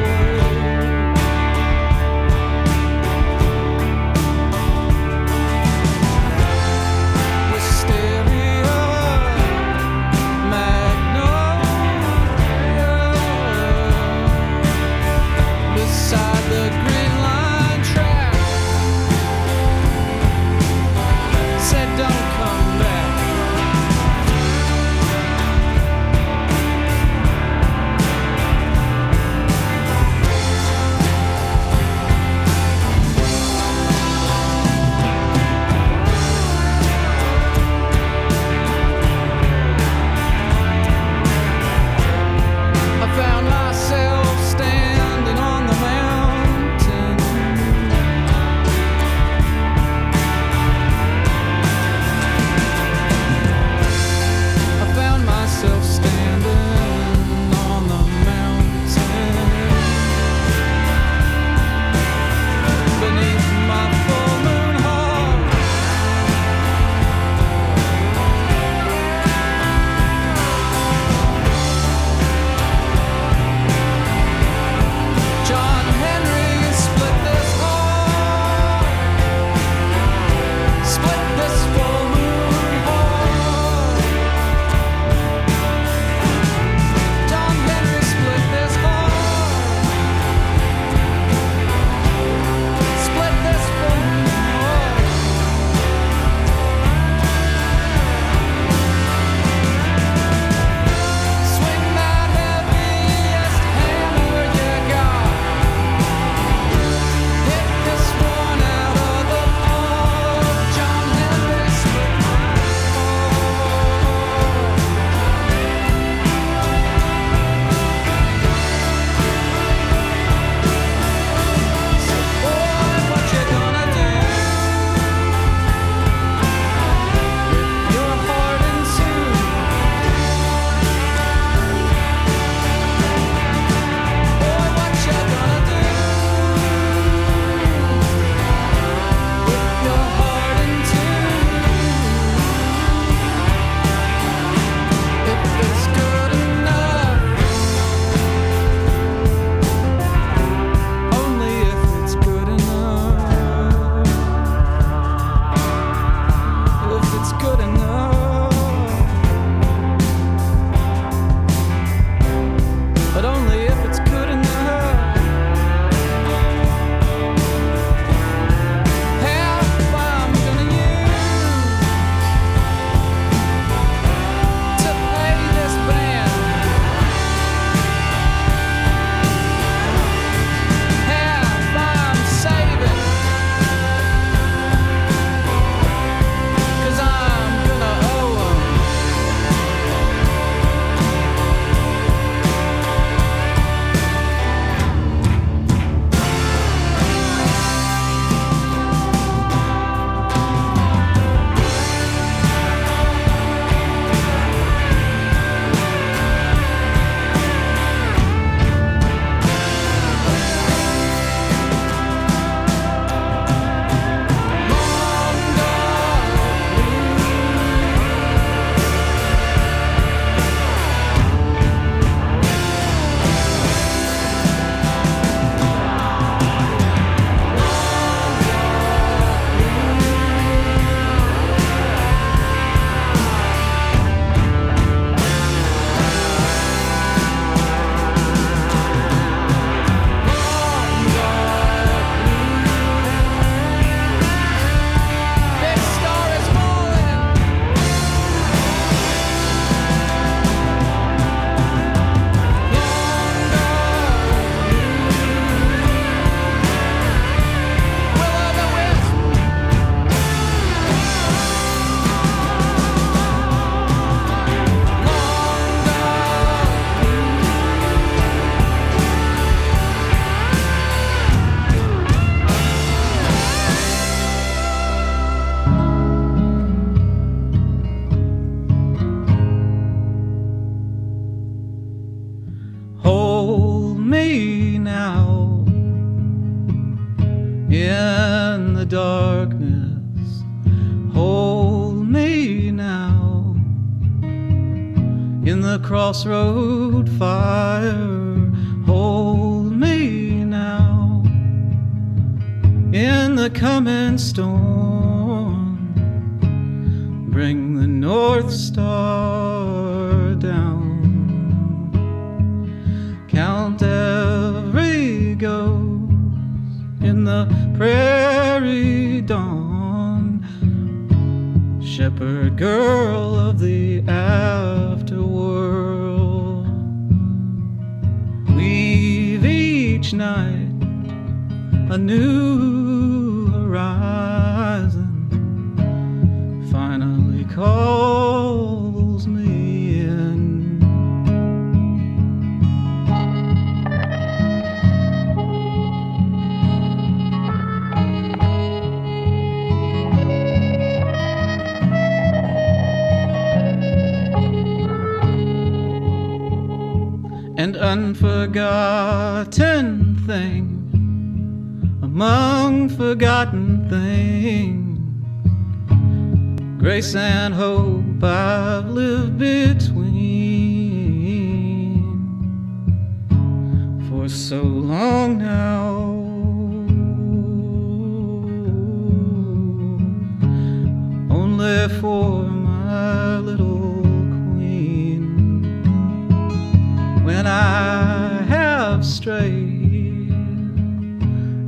Have strayed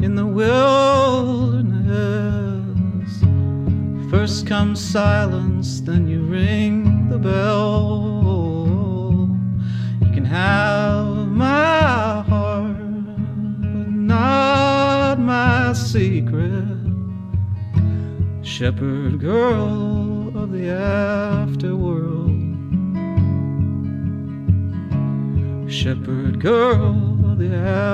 in the wilderness. First comes silence, then you ring the bell. You can have my heart, but not my secret. Shepherd girl of the afterworld. shepherd girl the.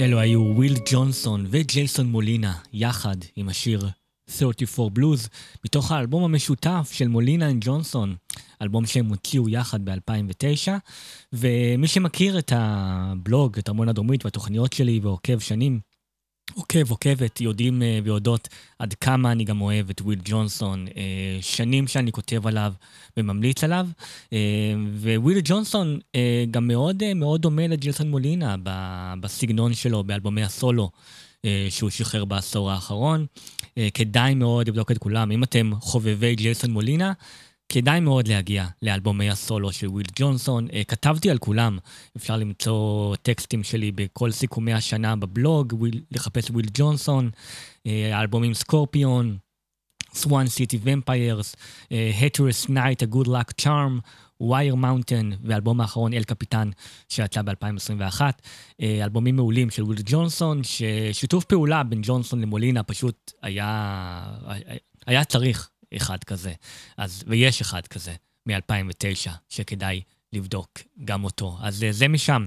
אלו היו וויל ג'ונסון וג'ייסון מולינה, יחד עם השיר 34 Blues, מתוך האלבום המשותף של מולינה עם ג'ונסון, אלבום שהם הוציאו יחד ב-2009, ומי שמכיר את הבלוג, את ארמון הדרומית והתוכניות שלי ועוקב שנים, עוקב, עוקבת, יודעים אה, ויודעות עד כמה אני גם אוהב את וויל ג'ונסון. אה, שנים שאני כותב עליו וממליץ עליו. אה, וויל ג'ונסון גם מאוד מאוד דומה לג'ייסון מולינה בסגנון שלו, באלבומי הסולו. שהוא שחרר בעשור האחרון. כדאי מאוד לבדוק את כולם. אם אתם חובבי ג'ייסון מולינה, כדאי מאוד להגיע לאלבומי הסולו של וויל ג'ונסון. כתבתי על כולם, אפשר למצוא טקסטים שלי בכל סיכומי השנה בבלוג, וויל, לחפש וויל ג'ונסון, האלבומים Scorpion, Swan City Vampires, Hatteras Night, A Good Luck Charm, Wire Mountain, והאלבום האחרון, El Capitan, שיצא ב-2021. אלבומים מעולים של וויל ג'ונסון, ששיתוף פעולה בין ג'ונסון למולינה פשוט היה, היה צריך אחד כזה. אז, ויש אחד כזה, מ-2009, שכדאי לבדוק גם אותו. אז זה משם,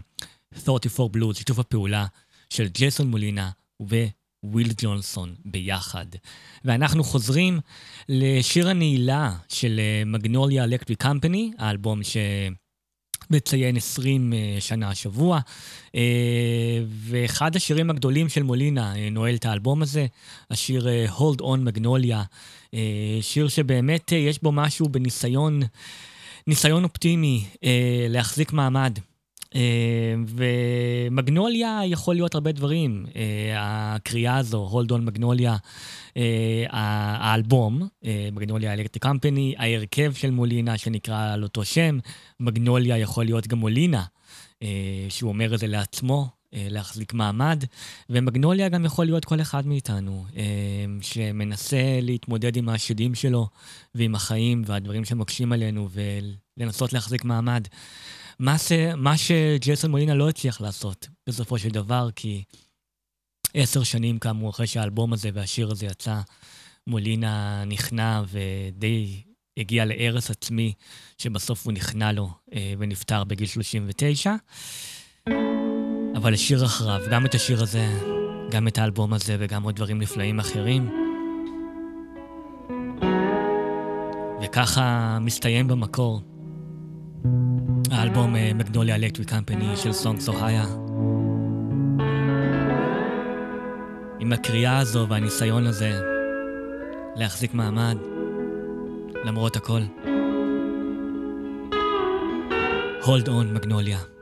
34 Blues, שיתוף הפעולה של ג'ייסון מולינה וויל ג'ונסון ביחד. ואנחנו חוזרים לשיר הנעילה של מגנוליה אלקטריק קמפני, האלבום שמציין 20 שנה השבוע. ואחד השירים הגדולים של מולינה נועל את האלבום הזה, השיר Hold On Magnolia, שיר שבאמת יש בו משהו בניסיון, ניסיון אופטימי להחזיק מעמד. ומגנוליה יכול להיות הרבה דברים. הקריאה הזו, הולד און מגנוליה, האלבום, מגנוליה אלקטרי קמפני, ההרכב של מולינה שנקרא על אותו שם, מגנוליה יכול להיות גם מולינה, שהוא אומר את זה לעצמו, להחזיק מעמד, ומגנוליה גם יכול להיות כל אחד מאיתנו, שמנסה להתמודד עם השדים שלו ועם החיים והדברים שמקשים עלינו ולנסות להחזיק מעמד. מה, ש... מה שג'ייסון מולינה לא הצליח לעשות בסופו של דבר, כי עשר שנים כאמור אחרי שהאלבום הזה והשיר הזה יצא, מולינה נכנע ודי הגיע להרס עצמי, שבסוף הוא נכנע לו אה, ונפטר בגיל 39. אבל השיר אחריו, גם את השיר הזה, גם את האלבום הזה וגם עוד דברים נפלאים אחרים. וככה מסתיים במקור האלבום מגנוליה אלקטרי קמפני של סונג סוהיה. עם הקריאה הזו והניסיון הזה להחזיק מעמד למרות הכל. הולד און מגנוליה.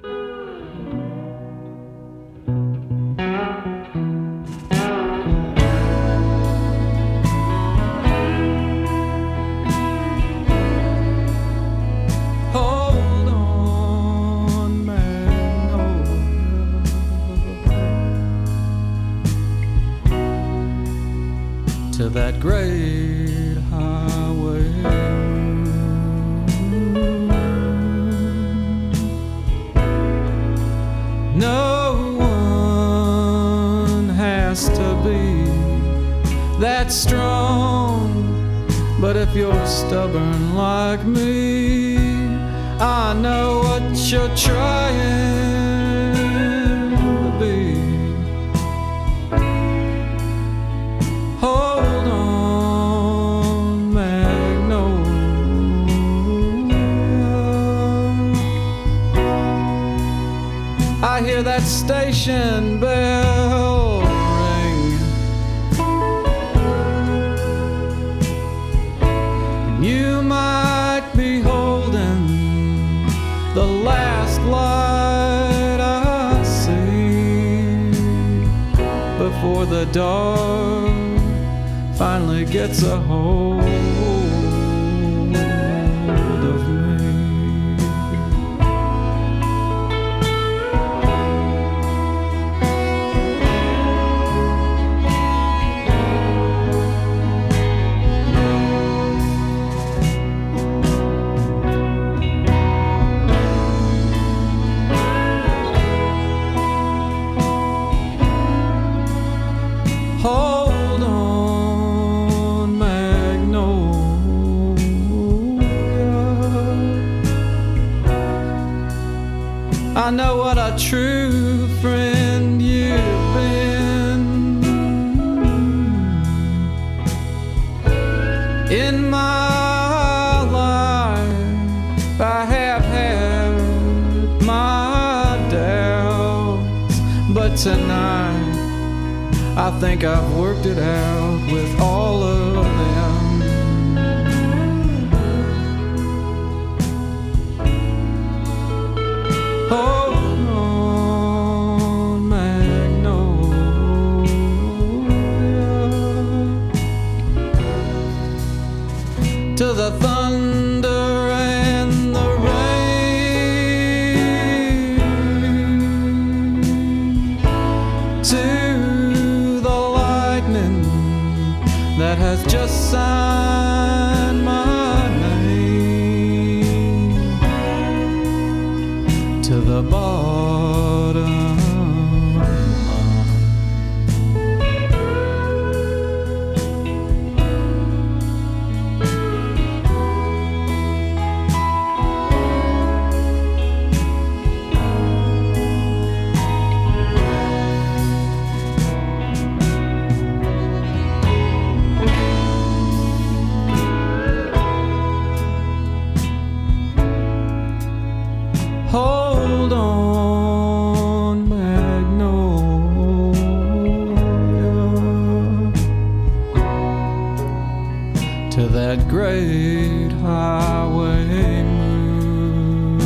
To that great highway moon.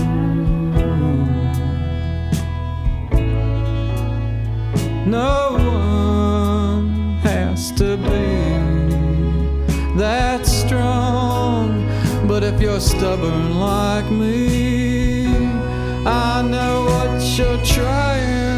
No one has to be that strong, but if you're stubborn like me, I know what you're trying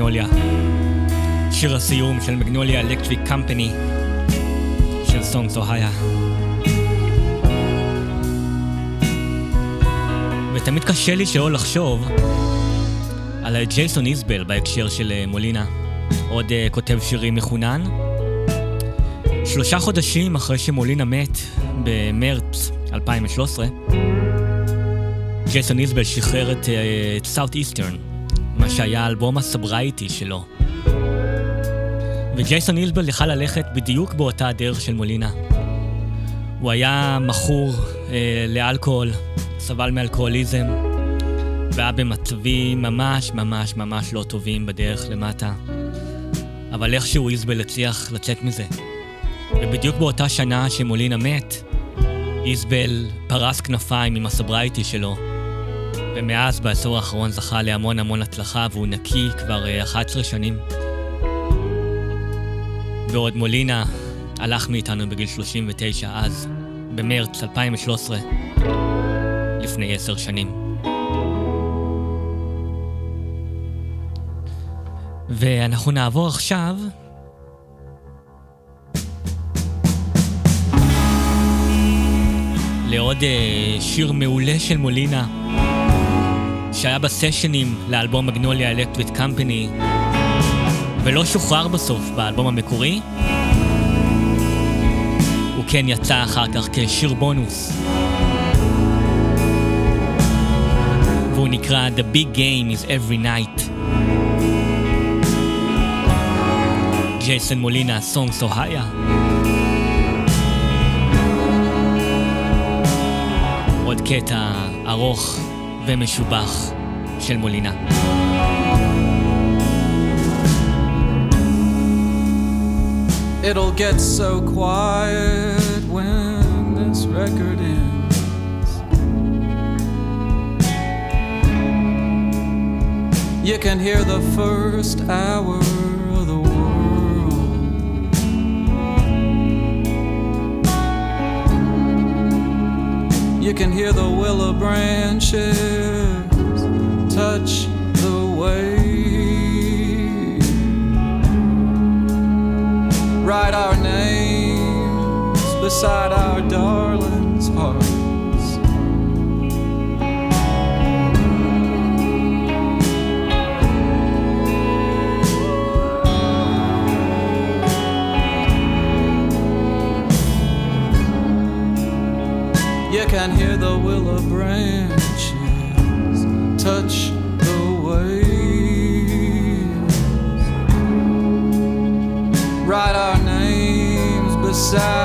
מגנוליה. שיר הסיום של מגנוליה אלקטריק קמפני של סונג זוהיה. ותמיד קשה לי שלא לחשוב על ג'ייסון איזבל בהקשר של אה, מולינה, עוד אה, כותב שירים מחונן. שלושה חודשים אחרי שמולינה מת, במרץ 2013, ג'ייסון איזבל שחרר את סאוט איסטרן, מה שהיה אלבום הסברייטי שלו. וג'ייסון איזבל יכל ללכת בדיוק באותה הדרך של מולינה. הוא היה מכור אה, לאלכוהול, סבל מאלכוהוליזם, והיה במצבים ממש ממש ממש לא טובים בדרך למטה. אבל איכשהו איזבל הצליח לצאת מזה. ובדיוק באותה שנה שמולינה מת, איזבל פרס כנפיים עם הסברייטי שלו, ומאז בעשור האחרון זכה להמון המון הצלחה והוא נקי כבר אה, 11 שנים. בעוד מולינה הלך מאיתנו בגיל 39 אז, במרץ 2013, לפני עשר שנים. ואנחנו נעבור עכשיו לעוד אה, שיר מעולה של מולינה, שהיה בסשנים לאלבום מגנוליה אלקטריק קמפני, ולא שוחרר בסוף באלבום המקורי. הוא כן יצא אחר כך כשיר בונוס. והוא נקרא The Big Game is Every Night. ג'ייסון מולינה, סונג סוהיה. עוד קטע ארוך ומשובח של מולינה. It'll get so quiet when this record ends. You can hear the first hour You can hear the willow branches touch the wave. Write our names beside our darlings' hearts. Can hear the willow branches touch the waves. Write our names beside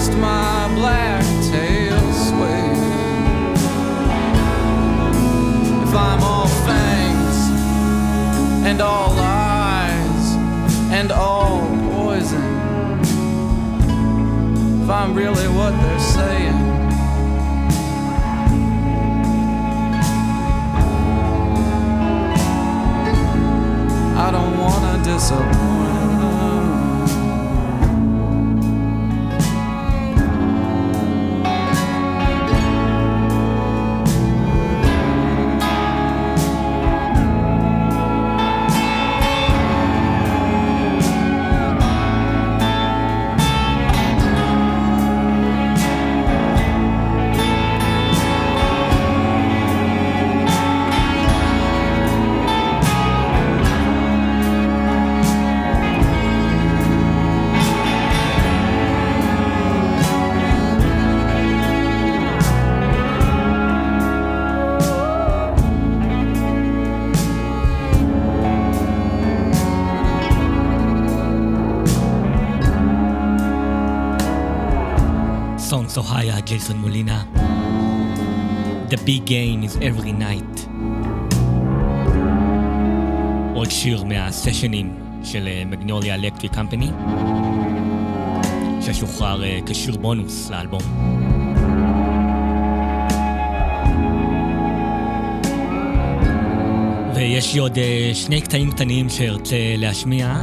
lost my black tail sway. If I'm all fangs and all eyes and all poison, if I'm really what they're saying. I don't wanna disappoint. ג'ייסון מולינה. The big game is every night. עוד שיר מהסשנים של מגנוליה אלקטרי קמפני, ששוחרר כשיר בונוס לאלבום. ויש לי עוד אה, שני קטעים קטנים שארצה להשמיע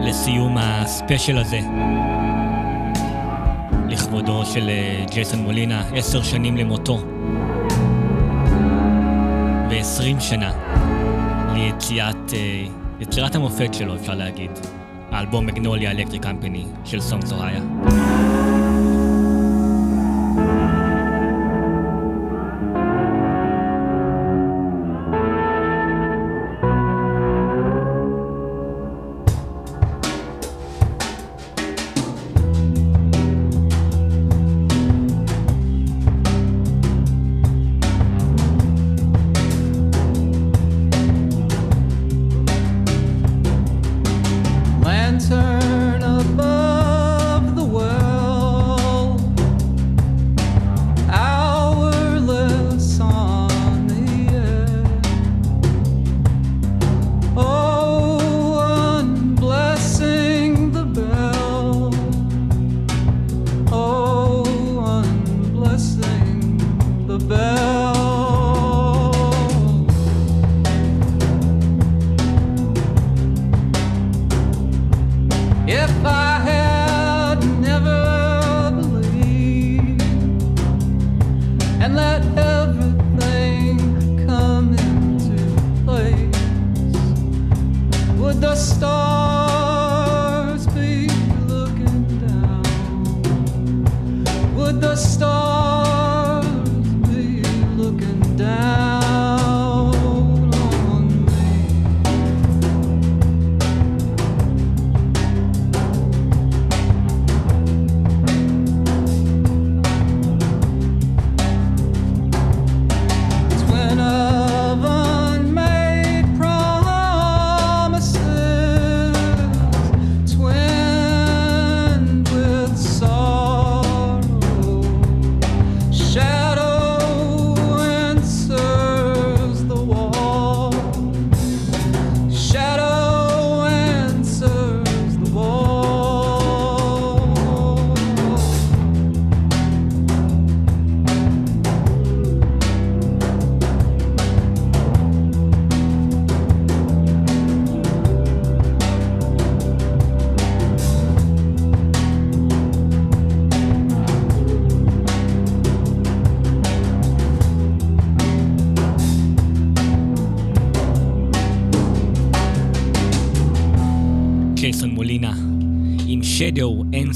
לסיום הספיישל הזה. של אה, ג'ייסון מולינה, עשר שנים למותו. ועשרים שנה ליציאת, אה, יצירת המופת שלו, אפשר להגיד. האלבום מגנוליה אלקטרי קמפני של סום זוהיה.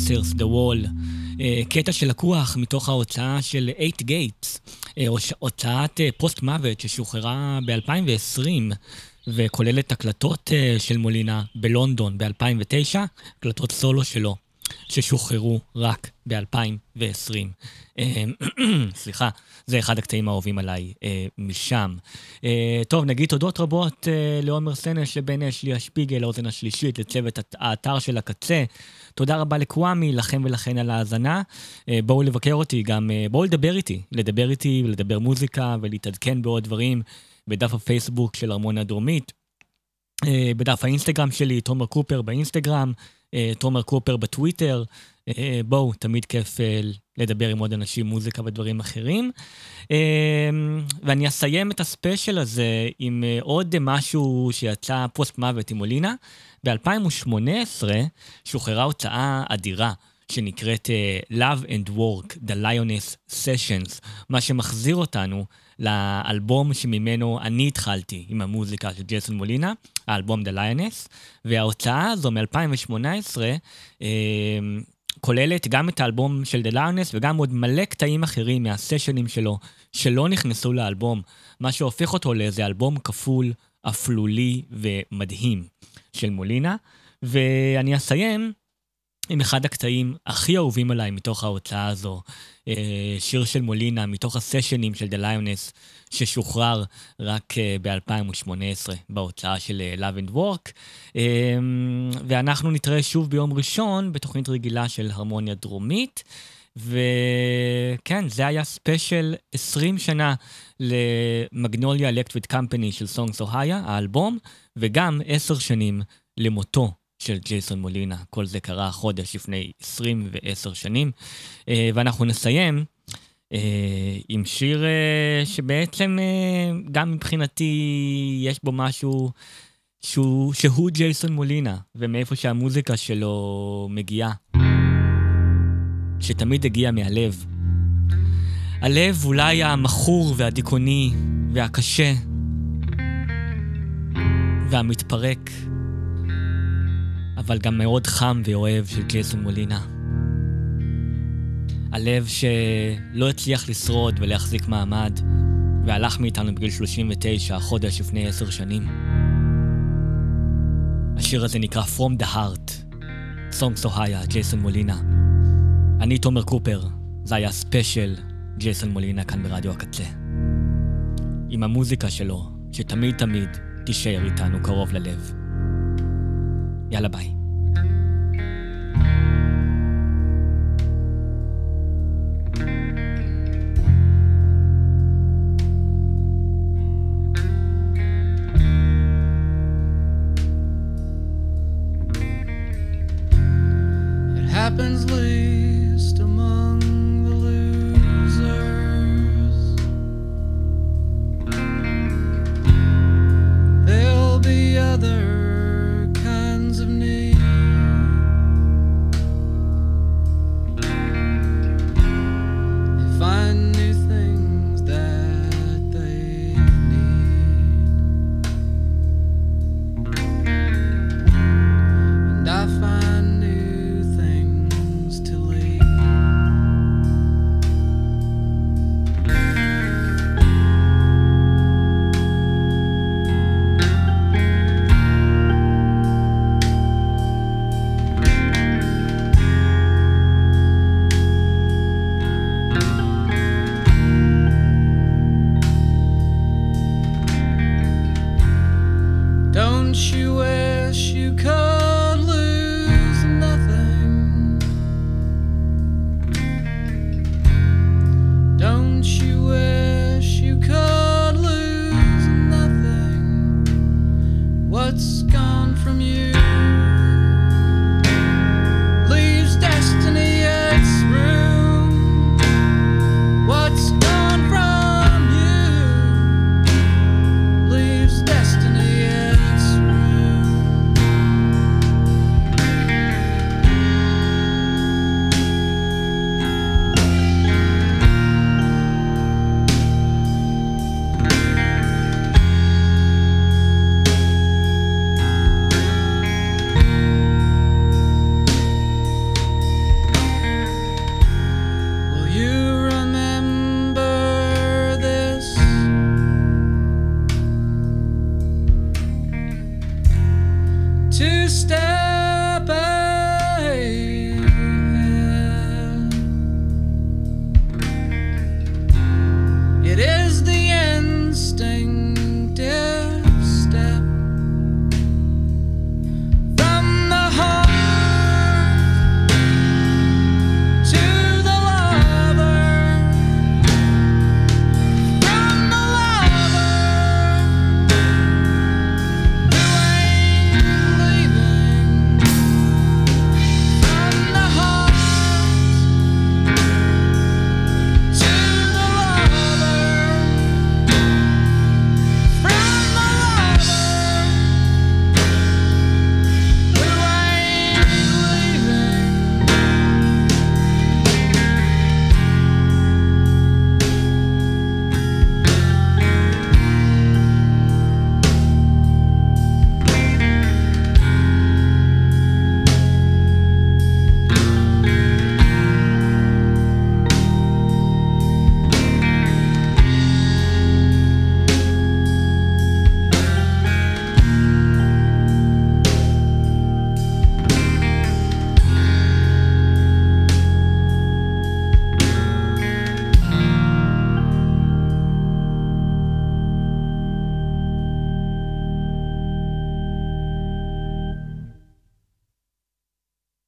Answers the Wall, אה, קטע שלקוח מתוך ההוצאה של 8 Gates, אה, הוצאת אה, פוסט מוות ששוחררה ב-2020, וכוללת הקלטות אה, של מולינה בלונדון ב-2009, הקלטות סולו שלו, ששוחררו רק ב-2020. אה, סליחה, זה אחד הקטעים האהובים עליי אה, משם. אה, טוב, נגיד תודות רבות אה, לעומר סנש, לבן אשלי השפיגל, האוזן השלישית, לצוות האתר של הקצה. תודה רבה לקוואמי, לכם ולכן על ההאזנה. אה, בואו לבקר אותי, גם אה, בואו לדבר איתי, לדבר איתי ולדבר מוזיקה ולהתעדכן בעוד דברים בדף הפייסבוק של ארמון הדרומית. אה, בדף האינסטגרם שלי, תומר קופר באינסטגרם, תומר קופר בטוויטר. בואו, תמיד כיף לדבר עם עוד אנשים, מוזיקה ודברים אחרים. ואני אסיים את הספיישל הזה עם עוד משהו שיצא פוסט מוות עם אולינה. ב-2018 שוחררה הוצאה אדירה. שנקראת אה, Love and Work, The Lioness Sessions, מה שמחזיר אותנו לאלבום שממנו אני התחלתי עם המוזיקה של ג'ייסון מולינה, האלבום The Lioness, וההוצאה הזו מ-2018 אה, כוללת גם את האלבום של The Lioness וגם עוד מלא קטעים אחרים מהסשנים שלו שלא נכנסו לאלבום, מה שהופך אותו לאיזה אלבום כפול, אפלולי ומדהים של מולינה. ואני אסיים עם אחד הקטעים הכי אהובים עליי מתוך ההוצאה הזו, אה, שיר של מולינה, מתוך הסשנים של The Lioness, ששוחרר רק אה, ב-2018 בהוצאה של אה, Love and Work. ואנחנו נתראה שוב ביום ראשון בתוכנית רגילה של הרמוניה דרומית. וכן, זה היה ספיישל 20 שנה למגנוליה אלקטריד קמפני של סונגס אוהיה, האלבום, וגם 10 שנים למותו של ג'ייסון מולינה. כל זה קרה חודש לפני 20 ו-10 שנים. אה, ואנחנו נסיים אה, עם שיר אה, שבעצם גם מבחינתי יש בו משהו שהוא, שהוא ג'ייסון מולינה, ומאיפה שהמוזיקה שלו מגיעה. שתמיד הגיע מהלב. הלב אולי המכור והדיכאוני והקשה והמתפרק, אבל גם מאוד חם ואוהב של ג'ייסון מולינה. הלב שלא הצליח לשרוד ולהחזיק מעמד, והלך מאיתנו בגיל 39, חודש לפני עשר שנים. השיר הזה נקרא From the Heart, Songs: Ohia, ג'ייסון מולינה. אני תומר קופר, זה היה ספיישל ג'ייסון מולינה כאן ברדיו הקצה. עם המוזיקה שלו, שתמיד תמיד תישאר איתנו קרוב ללב. יאללה ביי.